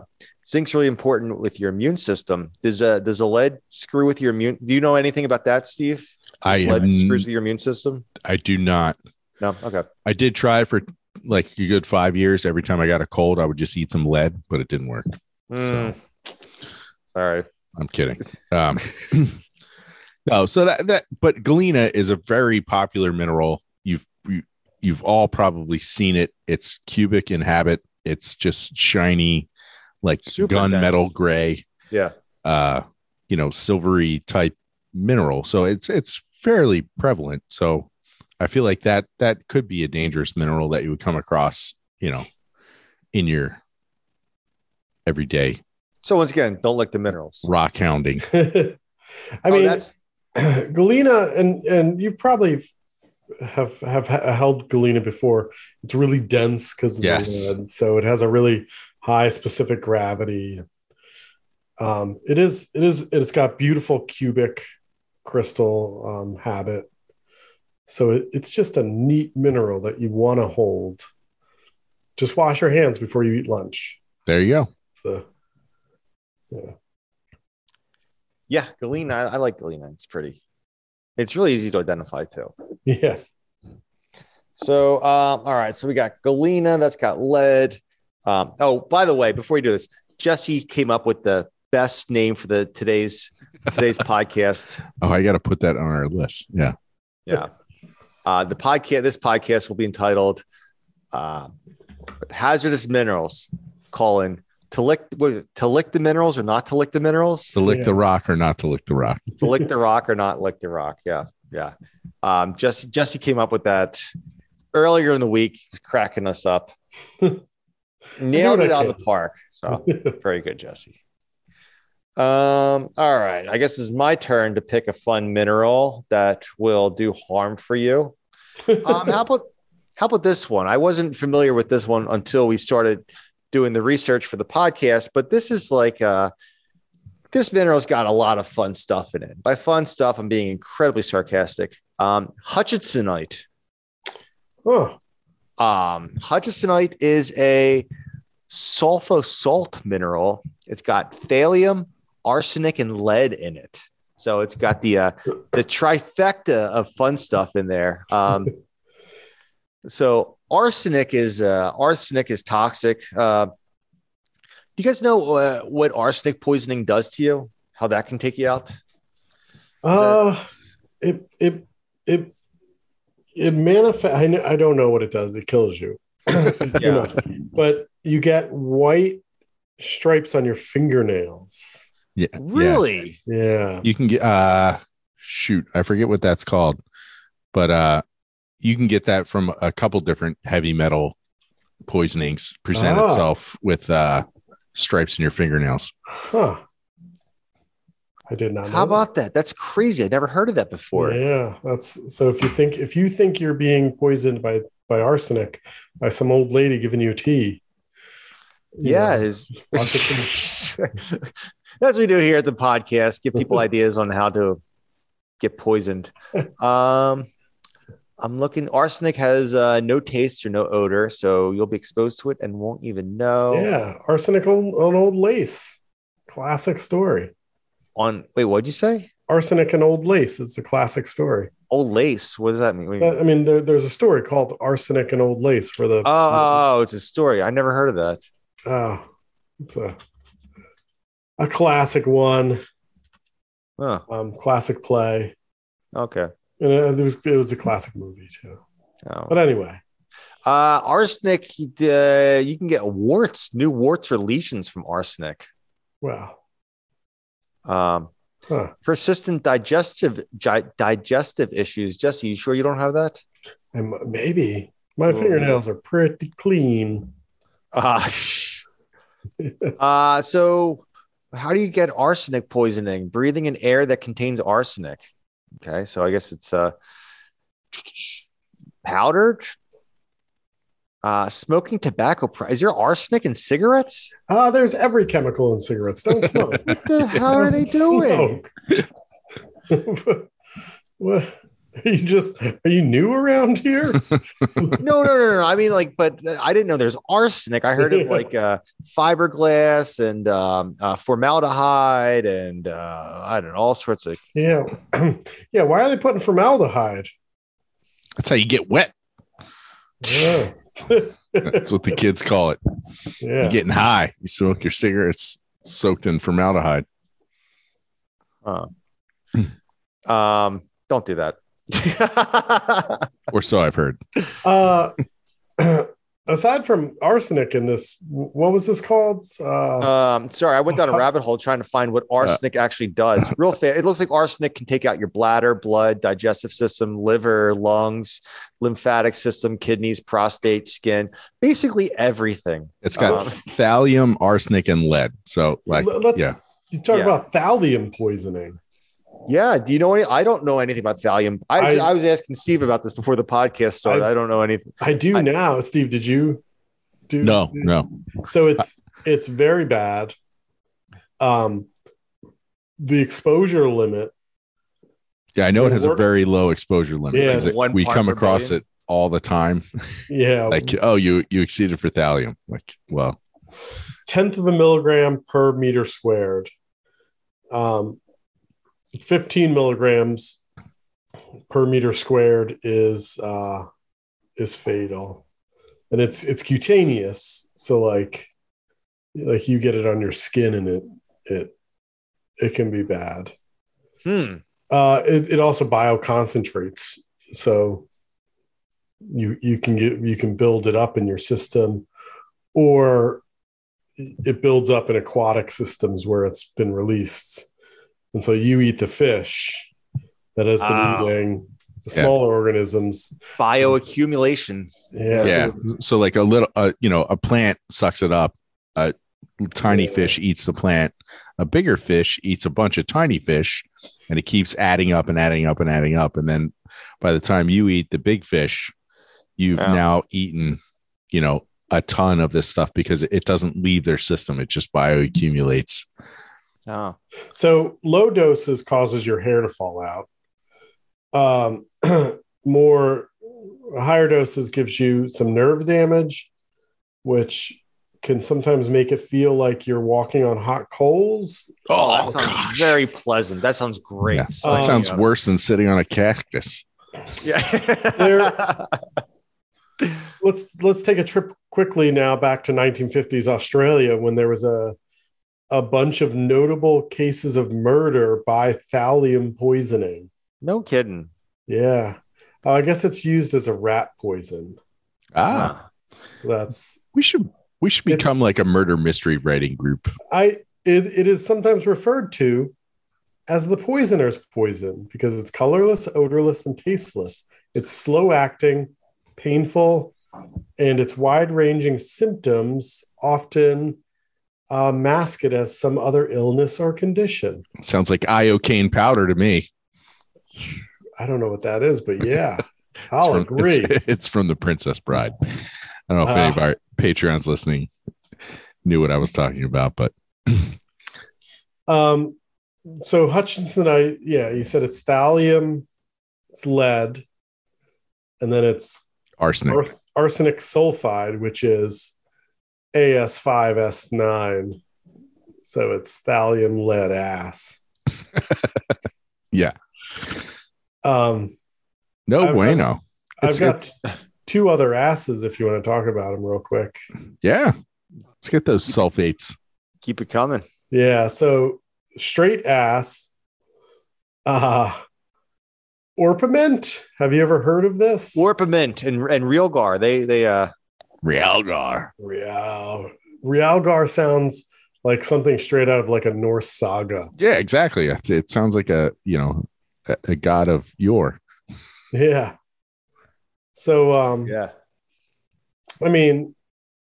zinc's really important with your immune system. Does uh does a lead screw with your immune? Do you know anything about that, Steve? I Lead n- screws with your immune system? I do not. No. Okay. I did try for like a good five years. Every time I got a cold, I would just eat some lead, but it didn't work. Mm. Sorry. I'm kidding. [laughs] Um, [clears throat] no, so that that but galena is a very popular mineral. You've you, you've all probably seen it. It's cubic in habit. It's just shiny, like Super gunmetal dense. gray, Yeah. uh, you know, silvery type mineral. So it's it's fairly prevalent. So I feel like that that could be a dangerous mineral that you would come across, you know, in your everyday So once again, don't lick the minerals. rock hounding. [laughs] I Oh, mean, that's [clears throat] Galena, and and you probably have have held Galena before. It's really dense because Yes. the lead, so it has a really high specific gravity. Um, it is it is it's got beautiful cubic crystal um, habit. So it, it's just a neat mineral that you want to hold. Just wash your hands before you eat lunch. There you go. So, the yeah, galena. I, I like galena. It's pretty. It's really easy to identify too. yeah. So, um, all right. So we got galena. That's got lead. Um, oh, by the way, before we do this, Jesse came up with the best name for the today's today's [laughs] podcast. Oh, I got to put that on our list. Yeah. Yeah. Uh, the podcast. This podcast will be entitled uh, "Hazardous Minerals: colon to lick what is it, to lick the minerals or not to lick the minerals, To lick Yeah. the rock or not to lick the rock. to lick the rock or not lick the rock." Yeah, yeah. Um, Jesse Jesse came up with that earlier in the week, cracking us up. [laughs] Nailed it out of the park. So [laughs] very good, Jesse. Um, all right. I guess it's my turn to pick a fun mineral that will do harm for you. [laughs] Um, how about how about this one? I wasn't familiar with this one until we started doing the research for the podcast, but this is like uh this mineral's got a lot of fun stuff in it. By fun stuff, I'm being incredibly sarcastic. Um, Hutchinsonite. oh, Um, Hutchinsonite is a sulfo salt mineral. It's got thallium, arsenic, and lead in it. So it's got the uh, the trifecta of fun stuff in there. Um, [laughs] so arsenic is uh, arsenic is toxic. Uh, do you guys know uh, what arsenic poisoning does to you? How that can take you out? Uh, it it it it manifest. I, I don't know what it does. It kills you. [clears throat] [clears throat] You know, but you get white stripes on your fingernails. Yeah. Yeah. Really? Yeah. You can get uh shoot, I forget what that's called. But uh you can get that from a couple different heavy metal poisonings present Ah. itself with uh stripes in your fingernails. Huh. I did not know. How about that? That's crazy. I never heard of that before. Yeah, that's so. If you think if you think you're being poisoned by by arsenic by some old lady giving you tea, you Yeah, know, [laughs] that's what we do here at the podcast. Give people [laughs] ideas on how to get poisoned. [laughs] Um, I'm looking. Arsenic has uh, no taste or no odor, so you'll be exposed to it and won't even know. yeah, arsenic on, on old lace, classic story. On wait, what'd you say? Arsenic and old lace. It's a classic story. Old lace. What does that mean? What do you Uh. I mean, there, there's a story called Arsenic and Old Lace where the Oh, oh, oh, it's a story. I never heard of that. oh, it's a a classic one, Oh, um, classic play, okay. and uh, it was, it was a classic movie too. Oh. But anyway, Uh, arsenic. Uh, you can get warts, new warts or lesions from arsenic. wow, Um, huh. persistent digestive gi- digestive issues. Jesse, you sure you don't have that? And maybe my Oh. fingernails are pretty clean. Uh, uh, so how do you get arsenic poisoning? Breathing in air that contains arsenic. Okay, so I guess it's uh powdered. Uh, smoking tobacco. Pr- Is there arsenic in cigarettes? Ah, there's every chemical in cigarettes. Don't [laughs] smoke. What the hell are they doing? smoke. [laughs] what? Are you just are you new around here? [laughs] no, no, no, no. I mean, like, but I didn't know there's arsenic. I heard of like uh, fiberglass and um, uh, formaldehyde and uh, I don't know all sorts of. yeah, [clears throat] yeah. Why are they putting formaldehyde? That's how you get wet. Yeah, That's what the kids call it. yeah. You're getting high. You smoke your cigarettes soaked in formaldehyde. Um, don't do that. [laughs] Or so I've heard. Uh, [clears throat] aside from arsenic in this, what was this called? Uh, um, sorry, I went down a rabbit hole trying to find what arsenic actually does. [laughs] Real fast, it looks like arsenic can take out your bladder, blood, digestive system, liver, lungs, lymphatic system, kidneys, prostate, skin, basically everything. It's got Um, thallium, arsenic, and lead. So, like, let's yeah. you talk Yeah. about thallium poisoning. Yeah. Do you know any? I don't know anything about thallium. I, I- I, was asking Steve about this before the podcast started. I, I- don't know anything. I do I- now, Steve. Did you do? No, no. So it's it's very bad. Um, the exposure limit. Yeah, I know it has a very low exposure limit. Yeah, 'cause it- one we come across billion. it all the time. [laughs] Yeah, Like, oh, you you exceeded for thallium. Like, well, tenth of a milligram per meter squared. Um, fifteen milligrams per meter squared is uh, is fatal, and it's it's cutaneous. So like, like you get it on your skin, and it it it can be bad. Hmm. Uh, it, it also bioconcentrates, so you you can get you can build it up in your system, or it builds up in aquatic systems where it's been released, and so you eat the fish that has been Oh. eating the Yeah. smaller organisms. Bioaccumulation. Yeah, yeah. so- So, like a little, uh, you know, a plant sucks it up. A tiny Yeah. fish eats the plant. A bigger fish eats a bunch of tiny fish, and it keeps adding up and adding up and adding up. And then by the time you eat the big fish, you've Yeah. now eaten, you know, a ton of this stuff because it doesn't leave their system. It just bioaccumulates. Oh. So low doses causes your hair to fall out. Um, [clears throat] more higher doses gives you some nerve damage, which can sometimes make it feel like you're walking on hot coals. Oh, that sounds gosh. very pleasant. That sounds great. Yeah. That me sounds worse than sitting on a cactus. Yeah. [laughs] Let's let's take a trip quickly now back to 1950s Australia when there was a a bunch of notable cases of murder by thallium poisoning. no kidding. Yeah. Uh, I guess it's used as a rat poison. Ah, So that's we should we should become like a murder mystery writing group. I it, it is sometimes referred to as the poisoner's poison because it's colorless, odorless, and tasteless. It's slow acting, painful, and its wide ranging symptoms often uh, mask it as some other illness or condition. Sounds like iocane powder to me. I don't know what that is, but yeah, [laughs] I'll from, agree. It's, it's from the Princess Bride. I don't know if Ah. any of our Patreons listening knew what I was talking about, but [clears throat] Um, so Hutchinson, I yeah, you said it's thallium, it's lead, and then it's arsenic. ars- arsenic sulfide, which is AS5S9. So it's thallium lead ass. [laughs] Yeah. Um, No I've- bueno. I've It's- got two other asses if you want to talk about them real quick. Yeah. Let's get those sulfates. Keep it coming. Yeah. So straight ass, uh, Orpiment. Have you ever heard of this? Orpiment and and Realgar. They they uh Realgar. Real Realgar sounds like something straight out of like a Norse saga. Yeah, exactly. It, it sounds like a, you know, a, a god of yore. Yeah. So um yeah. I mean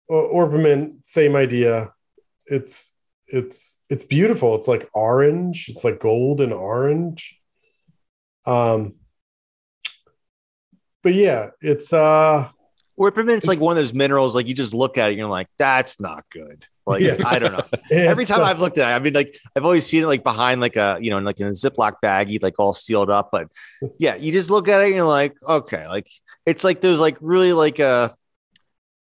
O- Orpiment, same idea. It's it's it's beautiful. It's like orange. It's like gold and orange. Um but yeah, it's uh Orpiment's like It's- one of those minerals, like you just look at it, and you're like, that's not good. Like Yeah. I don't know. [laughs] Every time uh, I've looked at it, I mean, like I've always seen it like behind like a you know like in a Ziploc baggie, like all sealed up. But [laughs] yeah, you just look at it and you're like, okay, like it's like there's like really like a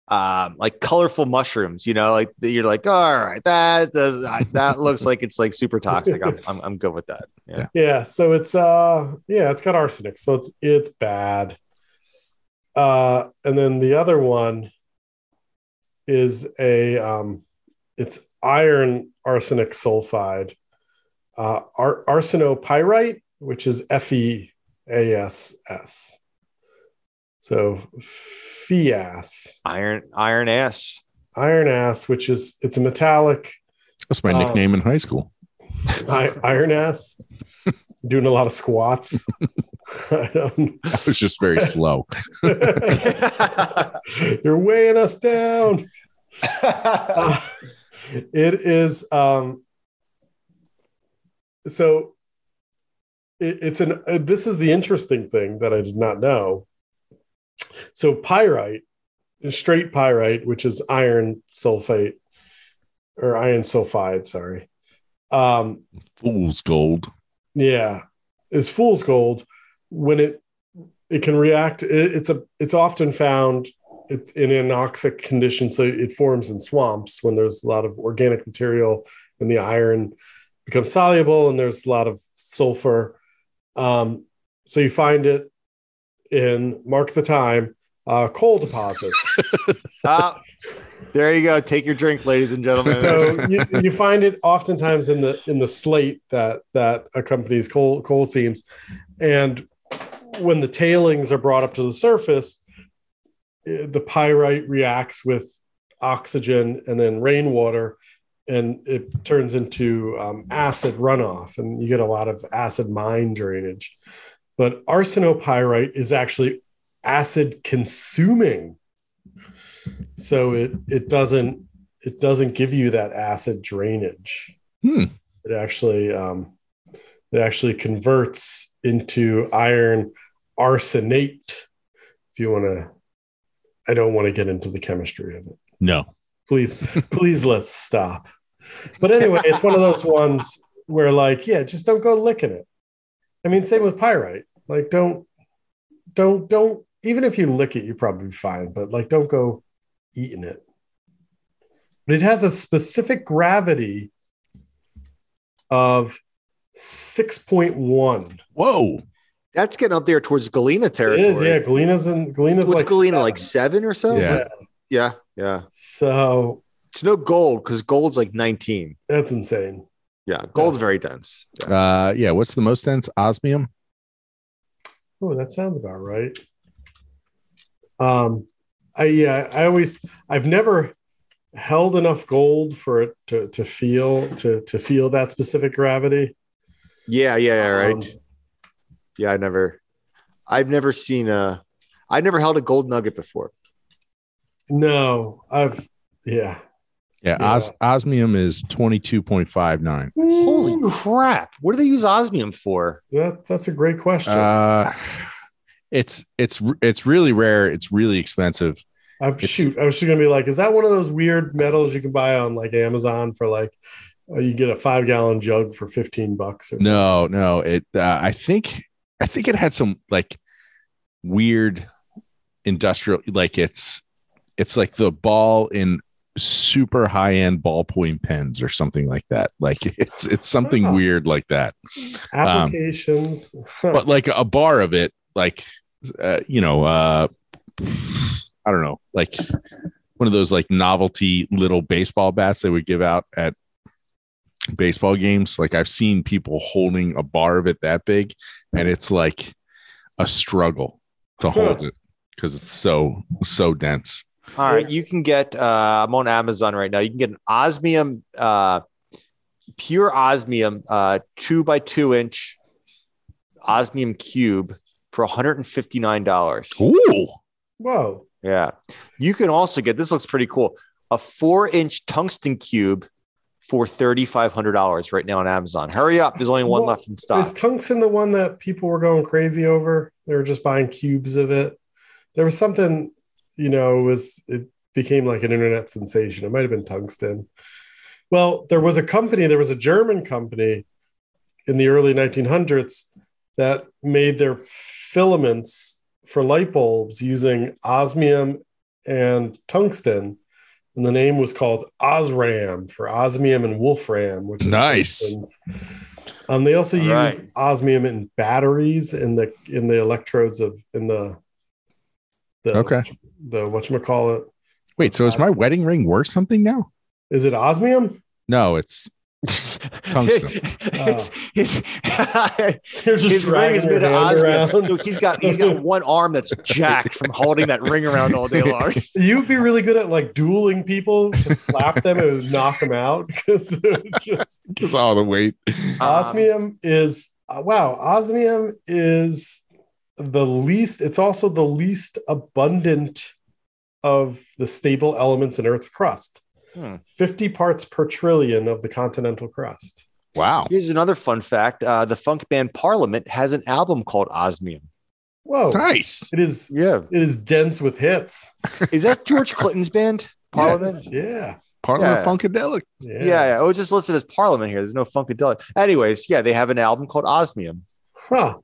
um like colorful mushrooms, you know, like you're like, all right, that does that [laughs] looks like it's like super toxic. I'm I'm, I'm good with that. Yeah. yeah so it's uh yeah it's got arsenic so it's it's bad uh and then the other one is a um it's iron arsenic sulfide. Uh ar- arsenopyrite which is f-e-a-s-s so fias Iron iron ass. iron ass which is it's a metallic That's my Uh, nickname in high school. I- iron ass. [laughs] Doing a lot of squats [laughs] [laughs] I don't I was just very slow. [laughs] [laughs] You're weighing us down. Uh, it is um so it, it's an uh, this is the interesting thing that I did not know. So pyrite, straight pyrite, which is iron sulfate or iron sulfide, sorry. Um Fool's gold. yeah, is fool's gold when it it can react. It, it's a it's often found it's in anoxic conditions, so it forms in swamps when there's a lot of organic material and the iron becomes soluble, and there's a lot of sulfur. Um, so you find it in mark the time uh, coal deposits. [laughs] Ah, there you go. Take your drink, ladies and gentlemen. so you, you find it oftentimes in the in the slate that that accompanies coal coal seams and when the tailings are brought up to the surface eh, the pyrite reacts with oxygen and then rainwater and it turns into um, acid runoff and you get a lot of acid mine drainage. But arsenopyrite is actually acid consuming. So it it doesn't it doesn't give you that acid drainage. Hmm. it actually um, it actually converts into iron arsenate if you want to i don't want to get into the chemistry of it. No. please please let's stop. But anyway it's one of those ones where like yeah just don't go licking it. I mean same with pyrite. Like don't don't don't even if you lick it you're probably fine but like don't go eating it. But it has a specific gravity of 6.1 Whoa. That's getting up there towards Galena it territory. is yeah galena's and galena's What's like Galena seven. like seven or so? Yeah. yeah, yeah. so It's no gold because gold's like 19. that's insane Yeah, gold's very dense. Yeah. Uh yeah, what's the most dense? Osmium? Oh, that sounds about right. Um, I yeah, I always I've never held enough gold for it to to feel to to feel that specific gravity. Yeah, yeah, yeah, right. Yeah, I never, I've never seen a, I never held a gold nugget before. no, I've yeah. Yeah, Yeah. Os- osmium is 22.59. Holy crap! What do they use osmium for? That, that's a great question. Uh it's it's it's really rare, it's really expensive. I, it's- shoot, I was just gonna be like, is that one of those weird metals you can buy on like Amazon for like, uh, you get a five gallon jug for fifteen bucks or something? No, no, it uh, I think I think it had some like weird industrial like it's it's like the ball in super high end ballpoint pens or something like that. Like it's it's something Oh. weird like that. Applications. [laughs] But like a bar of it, like uh, you know, uh I don't know, like one of those like novelty little baseball bats they would give out at baseball games. Like I've seen people holding a bar of it that big, and it's like a struggle to hold it because it's so so dense. All right, you can get. Uh, I'm on Amazon right now. You can get an osmium, uh, pure osmium, uh, two by two inch osmium cube for 159 dollars. Ooh, Whoa. Yeah, you can also get. This looks pretty cool. A four inch tungsten cube for thirty five hundred dollars right now on Amazon. Hurry up! There's only one Well, left in stock. Is tungsten the one that people were going crazy over? They were just buying cubes of it. There was something, you know, it was it became like an internet sensation. It might have been tungsten. Well, there was a company, there was a German company in the early 1900s that made their filaments for light bulbs using osmium and tungsten. And the name was called Osram for osmium and wolfram, which is Nice. Um, they also All use right. osmium in batteries in the in the electrodes of in the the Okay. the it? Wait, so is my wedding ring worth something now? Is it osmium? No, it's Tungsten. [laughs] [laughs] You're his ring is dragging your made of hand osmium. Look, he's got he's got one arm that's jacked from holding that ring around all day long. [laughs] You'd be really good at like dueling people to slap them and knock them out because just all the weight. osmium is uh, wow. Osmium is the least. It's also the least abundant of the stable elements in Earth's crust. Hmm. Fifty parts per trillion of the continental crust. Wow. Here's another fun fact: uh, the funk band Parliament has an album called Osmium. Whoa! Nice. It is. Yeah, It is dense with hits. is that George Clinton's band? Parliament. Yes, Yeah. Parliament Yeah. Funkadelic. Yeah. Yeah, yeah. It was just listed as Parliament here. There's no Funkadelic. Anyways, yeah, they have an album called Osmium. Huh.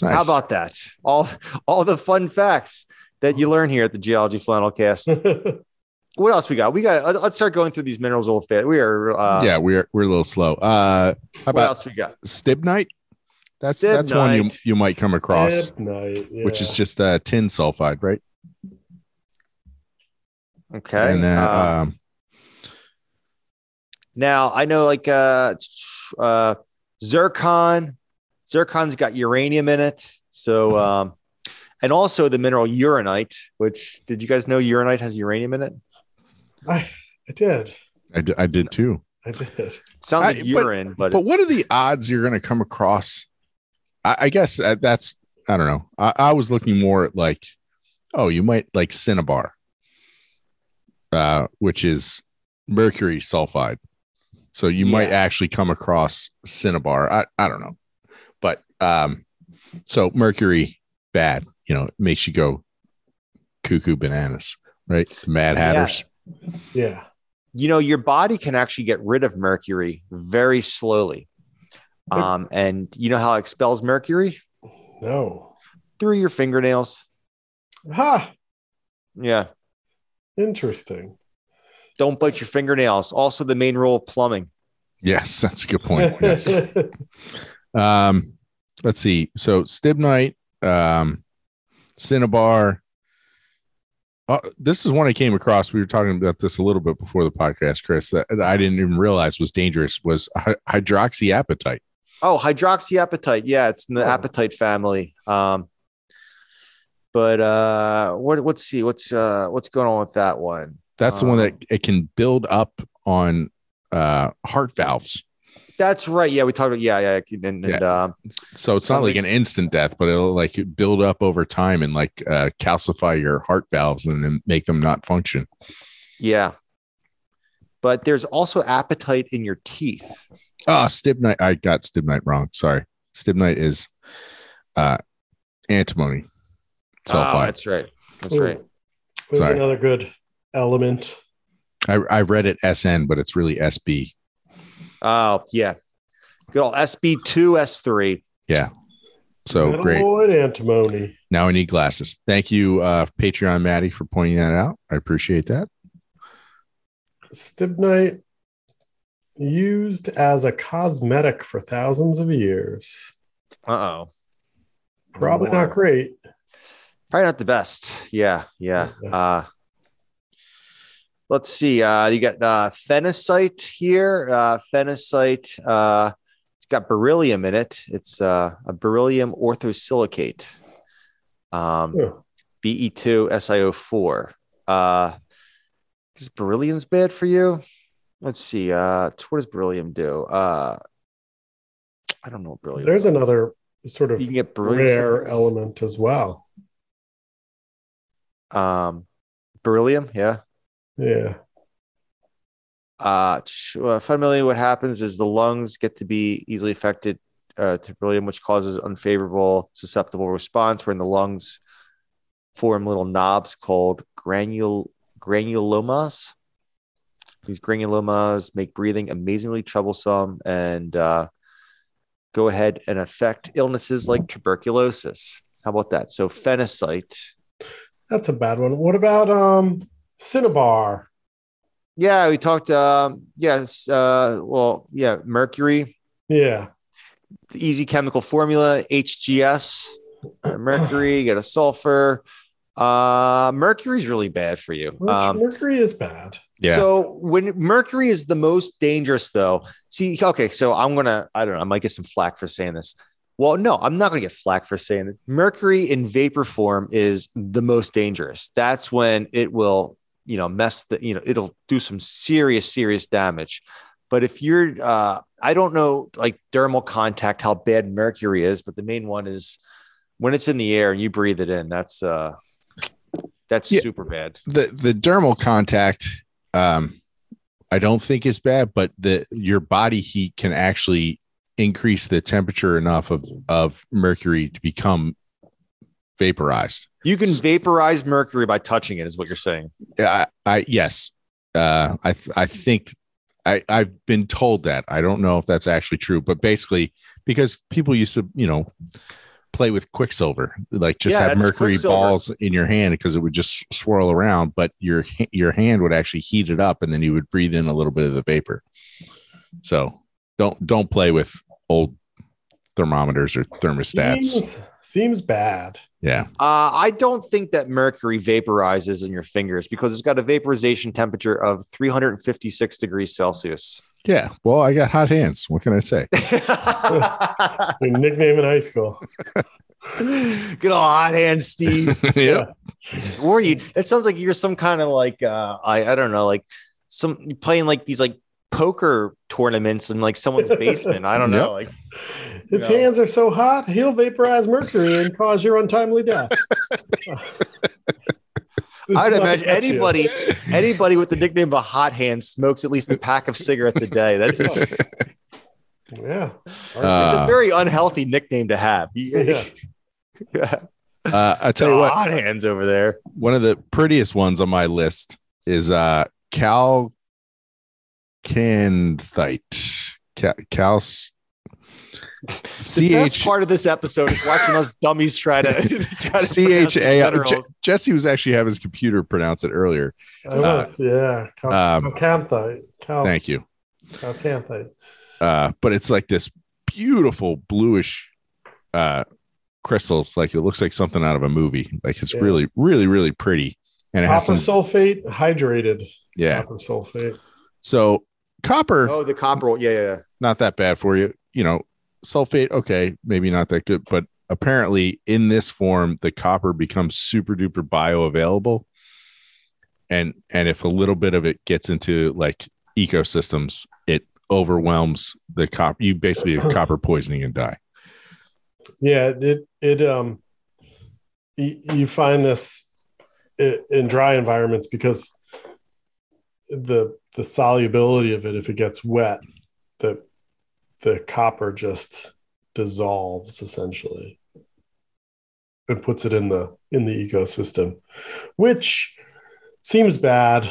Nice. How about that? All all the fun facts that you learn here at the Geology Flannel Cast. [laughs] what else we got? We got. let- Let's start going through these minerals real fast. We are. Uh, yeah, we're we're a little slow. Uh how What about else we got? stibnite? That's that's one you you might come across, Stibnite, which is just uh, tin sulfide, right? Okay. and then uh, um, now I know, like uh, uh, zircon. Zircon's got uranium in it. So, um, and also the mineral uranite. Which did you guys know uranite has uranium in it? I, did. I did. I, d- I did too. I did. It sounds like I- but- urine, but, But it's- what are the odds you're going to come across? I, I guess uh, that's I don't know. I, I was looking more at like, oh, you might like cinnabar, uh, which is mercury sulfide. So you might actually come across cinnabar. I, I don't know, but um, so mercury bad. You know, it makes you go cuckoo bananas, right? The Mad Yeah. Hatters. Yeah. you know your body can actually get rid of mercury very slowly um, and you know how it expels mercury No. through your fingernails Ha. yeah Interesting. don't bite your fingernails also the main rule of plumbing Yes, that's a good point. Yes. [laughs] Um, let's see. So stibnite, um, cinnabar. Uh, this is one I came across. We were talking about this a little bit before the podcast, Chris. That I didn't even realize was dangerous. Was hydroxyapatite. oh hydroxyapatite yeah it's in the Oh. apatite family um, but uh what let's see what's uh what's going on with that one That's the one that Um, it can build up on uh, heart valves. That's right yeah we talked about yeah yeah and, and Yeah. um So it's not like, like- an instant death, but it'll like build up over time and like uh, calcify your heart valves and then make them not function. yeah but there's also apatite in your teeth Oh, stibnite. I got stibnite wrong. Sorry. Stibnite is uh antimony oh, that's right that's Ooh. right There's Sorry. another good element. I, I read it SN, but it's really SB. Oh, yeah. Good old SB2, S3. Yeah. So great. Metalloid antimony. Now I need glasses. Thank you, uh, Patreon Maddie, for pointing that out. I appreciate that. Stibnite used as a cosmetic for thousands of years. Uh oh. Probably More. not great. Probably not the best. Yeah. Yeah. Yeah. Uh, let's see. Uh, you got uh, phenacite here. Uh, phenacite. Uh, it's got beryllium in it. It's uh, a beryllium orthosilicate. Um, Huh. Be2 SiO4. Uh, is beryllium's bad for you? Let's see. Uh, what does beryllium do? Uh, I don't know. What beryllium. There's does. another sort of You can get rare element as well. Um, beryllium. Yeah. Yeah. Uh, fundamentally, what happens is the lungs get to be easily affected uh, to beryllium, which causes unfavorable susceptible response, wherein the lungs form little knobs called granule granulomas. These granulomas make breathing amazingly troublesome and uh, go ahead and affect illnesses like tuberculosis. How about that? So phenacite. That's a bad one. What about um Cinnabar? Yeah, we talked. Um, yes. Uh, well, yeah, mercury. Yeah. The easy chemical formula HGS. [clears throat] Mercury. You get a sulfur. Uh, mercury is really bad for you. Um, mercury is bad. Yeah. So when mercury is the most dangerous, though, see, okay, so I'm gonna, I don't know, I might get some flack for saying this. Well, no, I'm not gonna get flack for saying it. Mercury in vapor form is the most dangerous. That's when it will, you know, mess the, you know, it'll do some serious, serious damage. But if you're, uh, I don't know, like dermal contact, how bad mercury is, but the main one is when it's in the air and you breathe it in. That's uh, that's Yeah. super bad. the the dermal contact um i don't think is bad but the your body heat can actually increase the temperature enough of of mercury to become vaporized. You can vaporize mercury by touching it, is what you're saying. i i yes. Uh i th- i think i i've been told that. I don't know if that's actually true but basically because people used to you know play with quicksilver like just Yeah, have mercury balls in your hand because it would just swirl around but your your hand would actually heat it up and then you would breathe in a little bit of the vapor. So don't don't play with old thermometers or thermostats Seems, seems bad. yeah Uh, I don't think that mercury vaporizes in your fingers because it's got a vaporization temperature of 356 degrees Celsius. yeah well i got hot hands what can i say [laughs] Your nickname in high school. Good old hot hands, Steve. [laughs] yeah Or you? That sounds like you're some kind of like uh, I I don't know, like some playing like these like poker tournaments in like someone's basement. I don't [laughs] know. Like His No. hands are so hot, he'll vaporize mercury and cause your untimely death. [laughs] I'd imagine anybody anybody with the nickname of a hot hand smokes at least a pack of cigarettes a day. That's just, [laughs] Yeah. it's Uh, a very unhealthy nickname to have. [laughs] Yeah. yeah. uh i tell you what hot hands over there. one of the prettiest ones on my list is uh cal canthite cal, cal The best ch part of this episode is watching us dummies try to, [laughs] try to c pronounce h these a minerals. jesse was actually having his computer pronounce it earlier I was, yeah. Cal- um, chalcanthite. Cal- thank you chalcanthite. uh but it's like this beautiful bluish uh crystals like it looks like something out of a movie like it's Yeah. really really really pretty and it has Copper some sulfate, hydrated yeah copper sulfate. so copper Oh, the copper. Yeah, yeah, yeah. not that bad for you. You know, sulfate, okay, maybe not that good, but apparently in this form, the copper becomes super duper bioavailable. And and if a little bit of it gets into like ecosystems, it overwhelms the copper. You basically have copper poisoning and die. Yeah, it it um you, find this in dry environments because the the solubility of it if it gets wet the the copper just dissolves essentially and puts it in the in the ecosystem which seems bad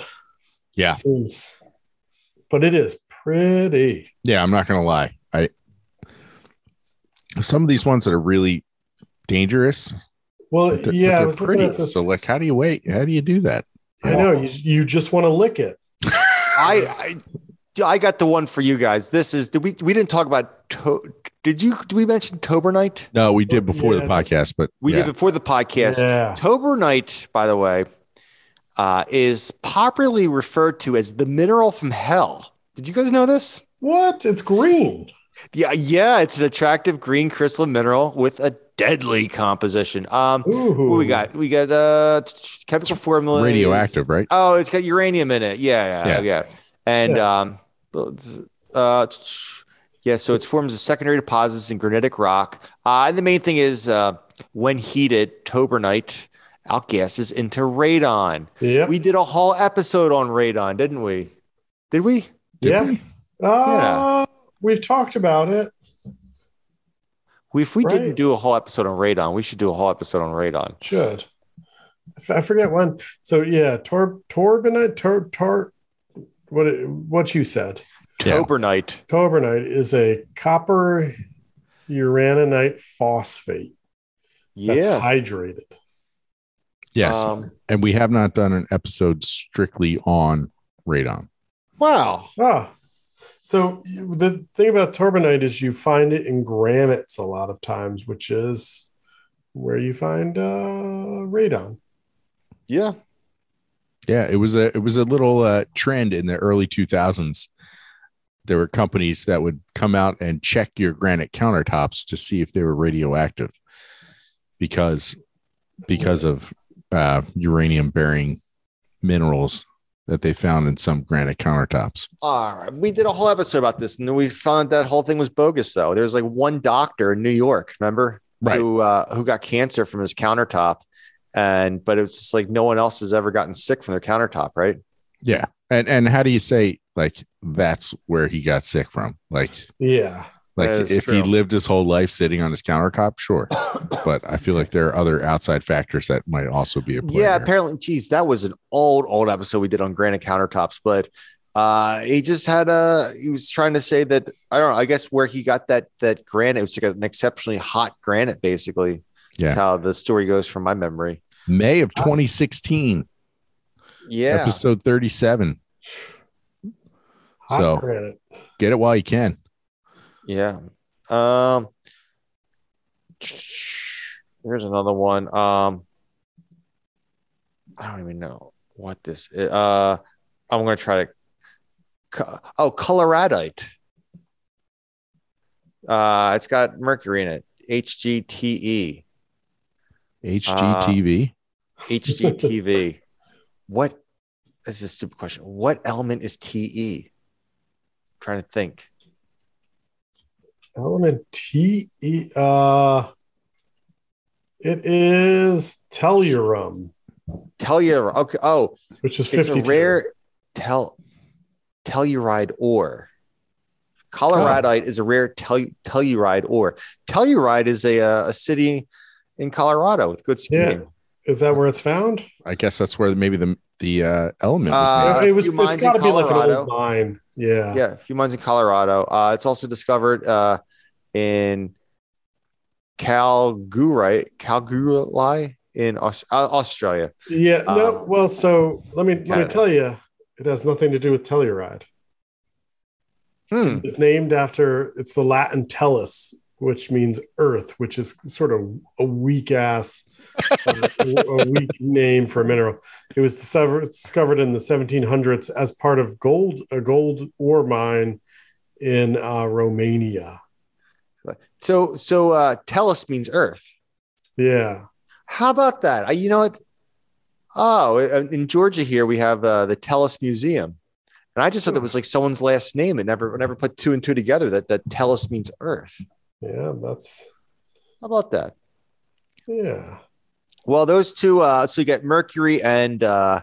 Yeah. seems but it is pretty Yeah, I'm not gonna lie. I some of these ones that are really dangerous, well they're, yeah they're pretty. So like how do you wait? How do you do that? I know you, you just want to lick it [laughs] I, I I got the one for you guys. This is did we we didn't talk about to, did you did we mention Torbernite? No, we did before the podcast, but We yeah. did before the podcast. yeah Torbernite, by the way, uh, is popularly referred to as the mineral from hell. Did you guys know this? what it's green Yeah, yeah, it's an attractive green crystalline mineral with a deadly composition. Um, what we got? We got uh chemical formula. radioactive, right? Oh, it's got uranium in it. Yeah, yeah, Yeah. yeah. And um, uh, yeah, so it forms of secondary deposits in granitic rock. Uh, and the main thing is uh, when heated, torbernite outgasses into radon. Yep. We did a whole episode on radon, didn't we? Did we? Did yeah. we? Uh, We've talked about it. We, if we Right. didn't do a whole episode on radon, we should do a whole episode on radon. Should. I forget when. So yeah, tor torbernite, tor tor. What what you said? Yeah. Torbernite. Torbernite is a copper uraninite phosphate that's Yeah. hydrated. Yes. Um, and we have not done an episode strictly on radon. wow. Ah, so the thing about torbernite is you find it in granites a lot of times, which is where you find uh, radon. Yeah. Yeah, it was a it was a little uh, trend in the early 2000s. There were companies that would come out and check your granite countertops to see if they were radioactive because because of uh, uranium bearing minerals that they found in some granite countertops. All right. We did a whole episode about this, and we found that whole thing was bogus. Though There was like one doctor in New York, remember, Right. who uh, who got cancer from his countertop, and but it was just like no one else has ever gotten sick from their countertop, right? Yeah. And and how do you say like that's where he got sick from? Like Yeah. like That is if he lived his whole life sitting on his countertop, sure. [coughs] but I feel like there are other outside factors that might also be a play Yeah, apparently, geez, that was an old, old episode we did on granite countertops, but uh he just had a he was trying to say that I don't know, I guess where he got that that granite, it was like an exceptionally hot granite, basically. Yeah. That's how the story goes from my memory. May of 2016, Yeah. episode 37. Hot So- granite. Get it while you can. Yeah. Um here's another one. Um I don't even know what this is. Uh I'm gonna try to oh coloradite. Uh it's got mercury in it. HGTE. HGTV. HGTV. [laughs] what this is a stupid question. What element is TE? trying to think. Element T E. Uh, it is tellurium, Tell you okay. Oh, which is it's fifty. a rare tel telluride ore. Coloradite is a rare tel- telluride ore. Telluride is a uh, a city in Colorado with good skiing. Is that where it's found? I guess that's where maybe the the uh, element was Uh, it was. few It's mines got to be like an old mine. Yeah. Yeah, a few mines in Colorado. Uh, it's also discovered uh, in Calgary, Calgary in Aus- uh, Australia. Yeah. No. Um, well, so let me let me tell you, it has nothing to do with Telluride. Hmm. It's named after it's the Latin tellus, which means earth, which is sort of a weak ass, uh, a weak [laughs] name for a mineral. It was discovered, in the 1700s as part of gold a gold ore mine in uh, Romania. So, so uh, Tellus means Earth. Yeah. How about that? I, you know what? Oh, in in Georgia here we have uh, the Tellus Museum, and I just thought that was like someone's last name. It never never put two and two together that that Tellus means Earth. Yeah, that's How about that? yeah. Well, those two. Uh, so you get Mercury and uh,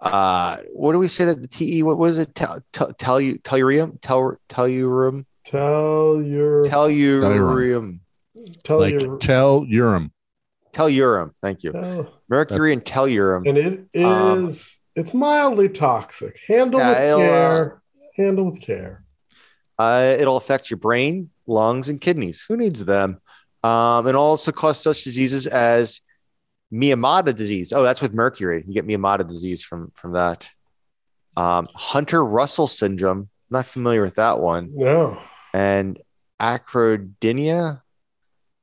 uh, what do we say that the TE? What was it? Tell tel, tellurium, tellurium, tel, tellurium, Tell your tellurium, tell like your tell Urim. tellurium. Thank you. tell- Mercury and tell tellurium. and it is Um, it's mildly toxic. Handle Yeah, with it'll, uh, care. Handle with care. Uh, it'll affect your brain, lungs, and kidneys. Who needs them? Um, and also cause such diseases as Miyamada disease. Oh, that's with mercury. You get Miyamada disease from from that. Um, Hunter Russell syndrome. Not familiar with that one. No. And acrodynia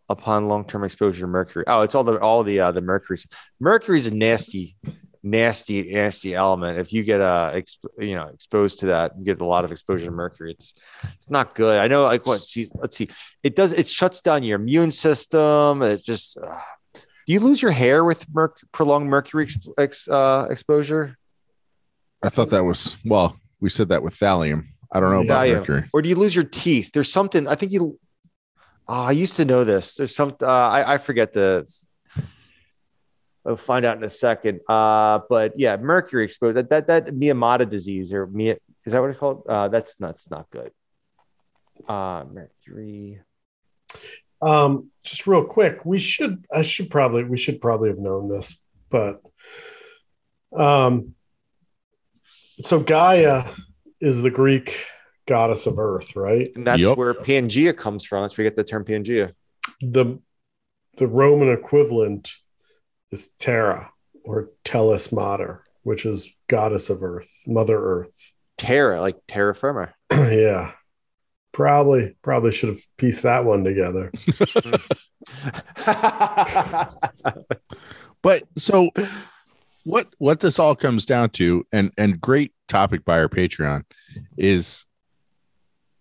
upon long-term exposure to mercury. Oh, it's all the all the uh, the mercury. Mercury's a nasty, nasty, nasty element. If you get uh, exp- you know, exposed to that, you get a lot of exposure to mercury. It's it's not good. I know. Like what? See, let's see. It does. It shuts down your immune system. It just. Uh, do you lose your hair with merc- prolonged mercury ex- uh, exposure, I thought that was well. We said that with thallium. I don't know about Thallium. mercury. or do you lose your teeth? There's something. I think you. Oh, I used to know this. There's some. Uh, I I forget the. I'll find out in a second. Uh, but yeah, mercury exposure. That that that Miyamada disease or Mia is that what it's called? Uh, that's not. It's not good. Uh, mercury. Um, just real quick, we should I should probably we should probably have known this, but um, so Gaia is the Greek goddess of Earth, right? And that's Yup. where Pangea comes from. Let's forget the term Pangea. The the Roman equivalent is Terra or Tellus Mater, which is goddess of Earth, Mother Earth. Terra, like terra firma. [clears throat] yeah. Probably, probably should have pieced that one together. [laughs] But so what what this all comes down to, and and great topic by our Patreon, is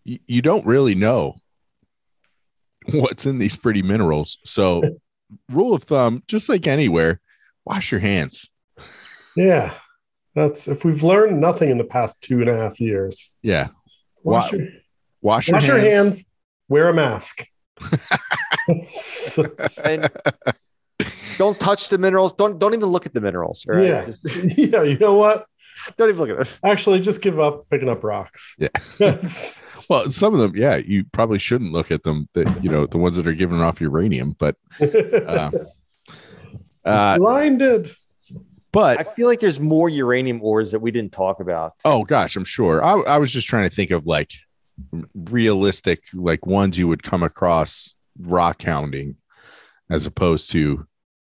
you, you don't really know what's in these pretty minerals. So [laughs] rule of thumb, just like anywhere, wash your hands. Yeah. That's if we've learned nothing in the past two and a half years. Yeah. Wash, Wa- your, Wash your wash hands. your hands, wear a mask. [laughs] don't touch the minerals. Don't don't even look at the minerals. all right? Yeah. Just- [laughs] yeah, you know what? [laughs] don't even look at it. Actually, just give up picking up rocks. Yeah. [laughs] Well, some of them, yeah, you probably shouldn't look at them. That you know, the ones that are giving off uranium, but [laughs] uh, uh, blinded. But I feel like there's more uranium ores that we didn't talk about. oh gosh, I'm sure. I, I was just trying to think of like realistic, like ones you would come across rock hounding, as opposed to,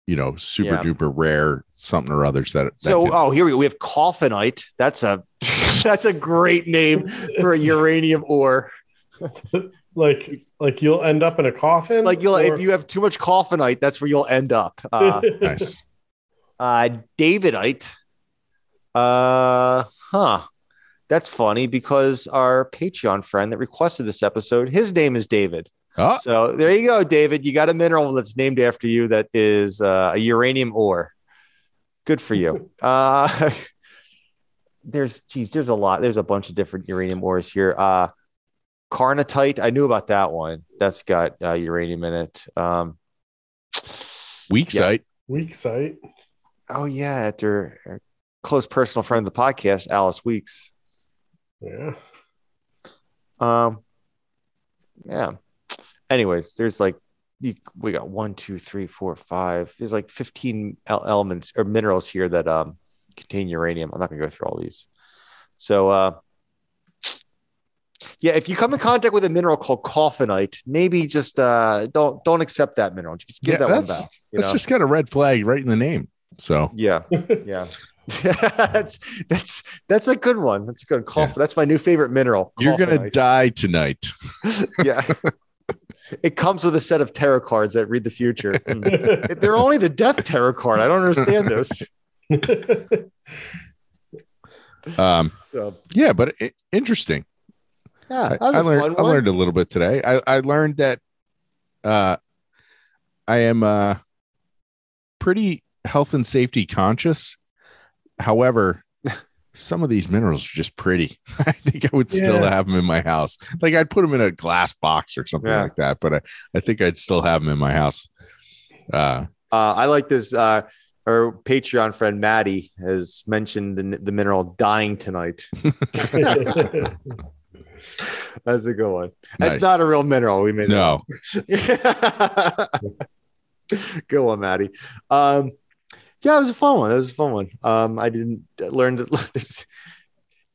you know, super Yeah. duper rare something or others that. that So could- oh, here we go. We have coffinite. That's a [laughs] that's a great name for a uranium ore. [laughs] like like you'll end up in a coffin. Like you'll or- if you have too much coffinite, that's where you'll end up. [laughs] Uh, nice. uh Davidite. Uh huh. That's funny because our Patreon friend that requested this episode, his name is David. Oh, So there you go, David. You got a mineral that's named after you that is uh, a uranium ore. Good for you. [laughs] Uh, [laughs] there's, geez, there's a lot. There's a bunch of different uranium ores here. Uh, carnotite. I knew about that one. That's got uh, uranium in it. Um, weak yeah. site. weeksite. oh yeah, after a close personal friend of the podcast, Alice Weeks. Yeah. Um, yeah. Anyways, there's like we got one, two, three, four, five. There's like 15 elements or minerals here that um contain uranium. I'm not gonna go through all these. So uh yeah, if you come in contact with a mineral called coffinite, maybe just uh don't don't accept that mineral. Just give Yeah, that one back. That's know? just got a red flag right in the name. So yeah, yeah. [laughs] that's that's that's a good one. That's a good coffin. That's my new favorite mineral. you're gonna die tonight. [laughs] yeah. It comes with a set of tarot cards that read the future. [laughs] Hmm. They're only the death tarot card. I don't understand this. [laughs] Um, So, yeah, but it, interesting. yeah, I, that was I a learned I learned a little bit today. I, I learned that uh I am uh pretty health and safety conscious. However, some of these minerals are just pretty. [laughs] I think I would still have them in my house. Like I'd put them in a glass box or something Yeah. like that, but I, I think I'd still have them in my house. Uh Uh, I like this. Uh, our Patreon friend Maddie has mentioned the, the mineral dying tonight. [laughs] [laughs] That's a good one. That's not a real mineral. We made no. Good one, Maddie. Um, yeah, it was a fun one. It was a fun one. Um, I didn't learn to. [laughs] There's,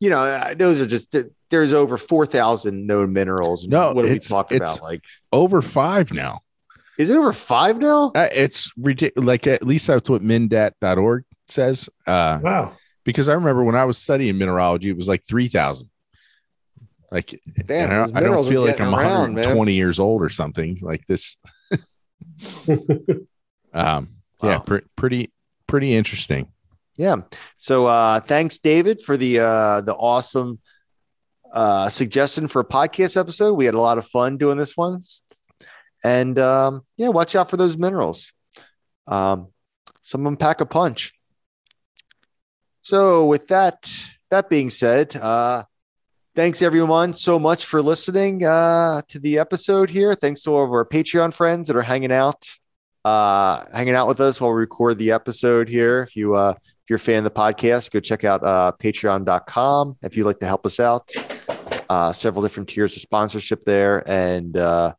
you know, uh, those are just there's over four thousand known minerals. No, what are we it's- talking it's- about? Like, Over five now. is it over five now? Uh, it's ridiculous. Like at least that's what mindat.org says. Uh wow. because I remember when I was studying mineralogy, it was like 3,000. Like, Damn, I, don't- I don't feel like I'm around, 120 years old or something like this. [laughs] um, yeah, Wow. pre- pretty, pretty interesting. Yeah. So uh thanks, David, for the uh the awesome uh suggestion for a podcast episode. We had a lot of fun doing this one. And um yeah, watch out for those minerals. Um some of them pack a punch. So with that that being said, uh thanks everyone so much for listening uh to the episode here. Thanks to all of our Patreon friends that are hanging out uh hanging out with us while we record the episode here. If you uh if you're a fan of the podcast, go check out uh, patreon.com if you'd like to help us out. Uh, several different tiers of sponsorship there. And uh,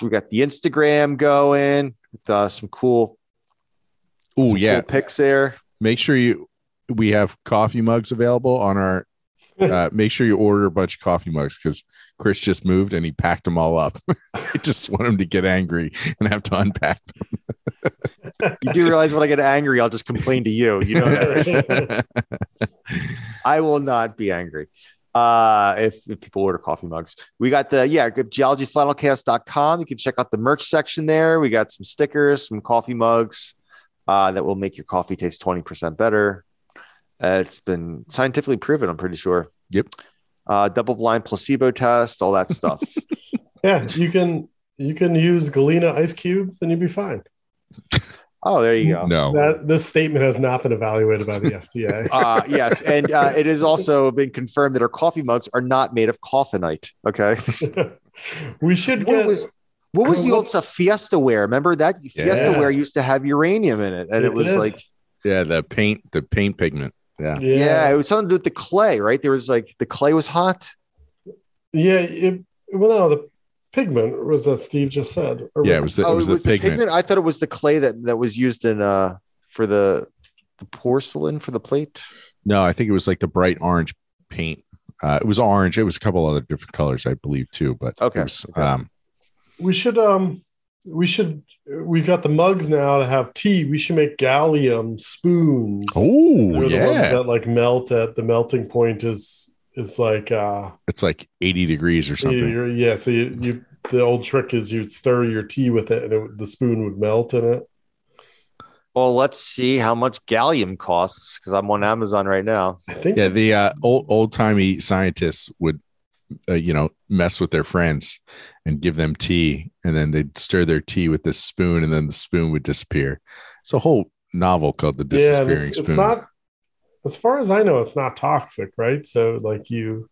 we got the Instagram going with uh, some cool Oh yeah. cool picks there. Make sure you we have coffee mugs available on our [laughs] uh, make sure you order a bunch of coffee mugs because Chris just moved and he packed them all up. [laughs] I just want him to get angry and have to unpack You do realize when I get angry, I'll just complain to you. You know that. right? [laughs] I will not be angry. Uh, if, if people order coffee mugs, we got the yeah, good geologyflannelcast.com. You can check out the merch section there. We got some stickers, some coffee mugs uh, that will make your coffee taste 20% better. Uh, it's been scientifically proven, I'm pretty sure. Yep. Uh, double blind placebo test, all that stuff. [laughs] Yeah, you can you can use Galena ice cubes and you'd be fine. oh, there you go. No. That this statement has not been evaluated by the FDA. [laughs] Uh, yes, and uh, it has also been confirmed that our coffee mugs are not made of coffinite. Okay. [laughs] we should What get was what was the old stuff? Fiesta ware. Remember that Fiesta Yeah. ware used to have uranium in it, and It it, was did. like Yeah, the paint, the paint pigment. Yeah. yeah. it was something to do with the clay, right? There was like the clay was hot. Yeah, it, well, no, the pigment was that Steve just said. Or Yeah, it was the, oh, it was the pigment. I thought it was the clay that that was used in uh for the the porcelain for the plate. No, I think it was like the bright orange paint. Uh, it was orange. It was a couple other different colors, I believe, too. But Okay, it was, okay. um, we should um we should we've got the mugs now to have tea. We should make gallium spoons. oh They're the ones yeah, that like melt at the melting point is is like uh it's like eighty degrees or something. you- yeah. So you, you the old trick is you'd stir your tea with it and it, the spoon would melt in it. Well, let's see how much gallium costs because I'm on Amazon right now. I think Yeah, the uh, old old timey scientists would, uh, you know, mess with their friends and give them tea, and then they'd stir their tea with this spoon, and then the spoon would disappear. It's a whole novel called The yeah, Disappearing it's, it's Spoon. not as far as I know, it's not toxic, right? So like you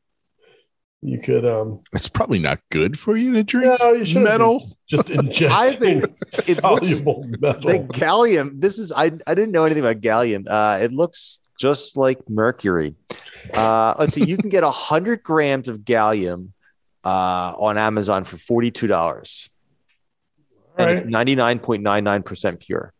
you could um it's probably not good for you to drink no, you should metal. just ingest [laughs] I think it looks- soluble metal. The gallium. This is I. I didn't know anything about gallium. Uh, it looks just like mercury. Uh, let's see. You can get hundred [laughs] grams of gallium uh, on Amazon for forty two dollars, All and it's ninety nine point nine nine percent pure.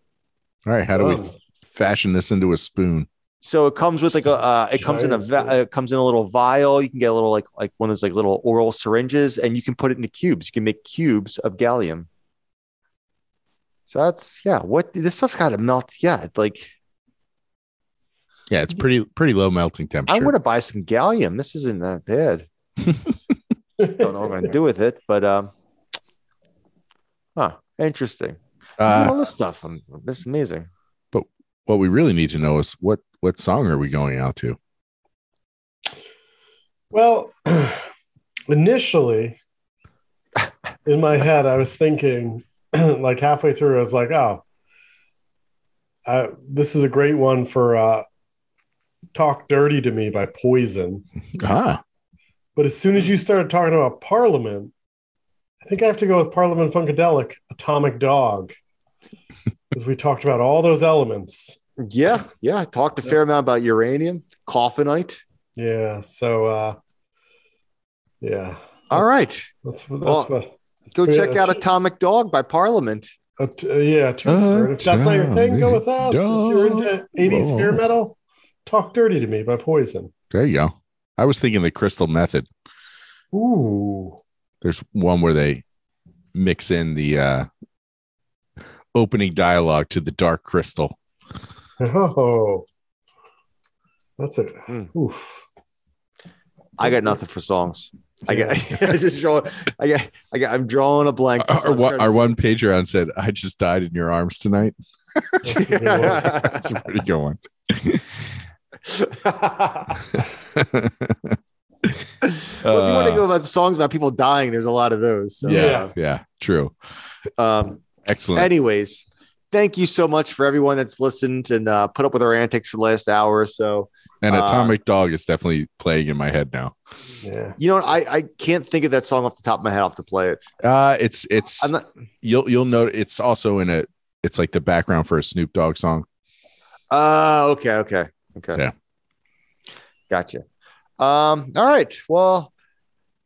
All right, how do we Oh. fashion this into a spoon? So it comes with like a. Uh, it comes in a. Va- It comes in a little vial. You can get a little like like one of those like little oral syringes, and you can put it into cubes. You can make cubes of gallium. So that's yeah. What this stuff's got to melt. Yeah, like Yeah, it's pretty pretty low melting temperature. I'm going to buy some gallium. This isn't that bad. [laughs] Don't know what I'm going to do with it, but um, huh, interesting. uh, All this stuff, um, this is amazing. But what we really need to know is what what song are we going out to? Well, [clears throat] initially in my head, I was thinking, [clears throat] like halfway through, I was like, oh, uh, this is a great one for uh, Talk Dirty to Me by Poison. Ah, But as soon as you started talking about Parliament, I think I have to go with Parliament Funkadelic, Atomic Dog, [laughs] because we talked about all those elements. Yeah, yeah. I talked a fair amount about uranium, coffinite. Yeah. So, uh, yeah, All right, that's that's Well, what. go Yeah, check out it's- Atomic Dog by Parliament. Uh, t- uh, yeah, twofer. And if that's not your thing, go with us. If you're into 80s hair metal, Talk Dirty to Me by Poison. there you go. I was thinking the Crystal Method. Ooh. There's one where they mix in the uh, opening dialogue to the Dark Crystal. Oh. That's it. Hmm. Oof. I got nothing for songs. I got [laughs] I just draw. I got. I got. I'm drawing a blank. Our, one- our one Patreon said, "I just died in your arms tonight." [laughs] [laughs] That's a pretty good one. [laughs] well, if you want to Uh, go about songs about people dying, there's a lot of those. So, yeah, yeah, true. Um, Excellent. anyways, thank you so much for everyone that's listened and uh, put up with our antics for the last hour or so. and uh, Atomic Dog is definitely playing in my head now. Yeah. You know, what? I, I can't think of that song off the top of my head. I'll have to play it. Uh, it's it's I'm not. you'll you'll know it's also in a it's like the background for a Snoop Dogg song. Uh, okay, okay, okay. Yeah. Gotcha. Um, all right. Well,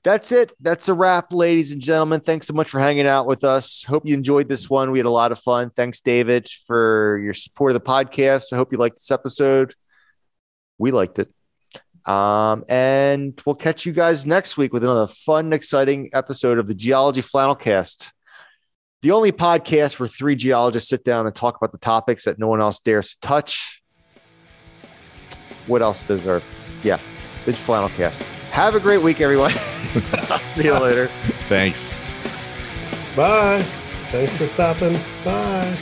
that's it. That's a wrap, ladies and gentlemen. Thanks so much for hanging out with us. Hope you enjoyed this one. We had a lot of fun. Thanks, David, for your support of the podcast. I hope you liked this episode. We liked it. Um, and we'll catch you guys next week with another fun, exciting episode of the Geology Flannel Cast, the only podcast where three geologists sit down and talk about the topics that no one else dares to touch. What else does our, yeah, flannel cast. Have a great week, everyone. [laughs] I'll see you later. Thanks. Bye. Thanks for stopping. Bye.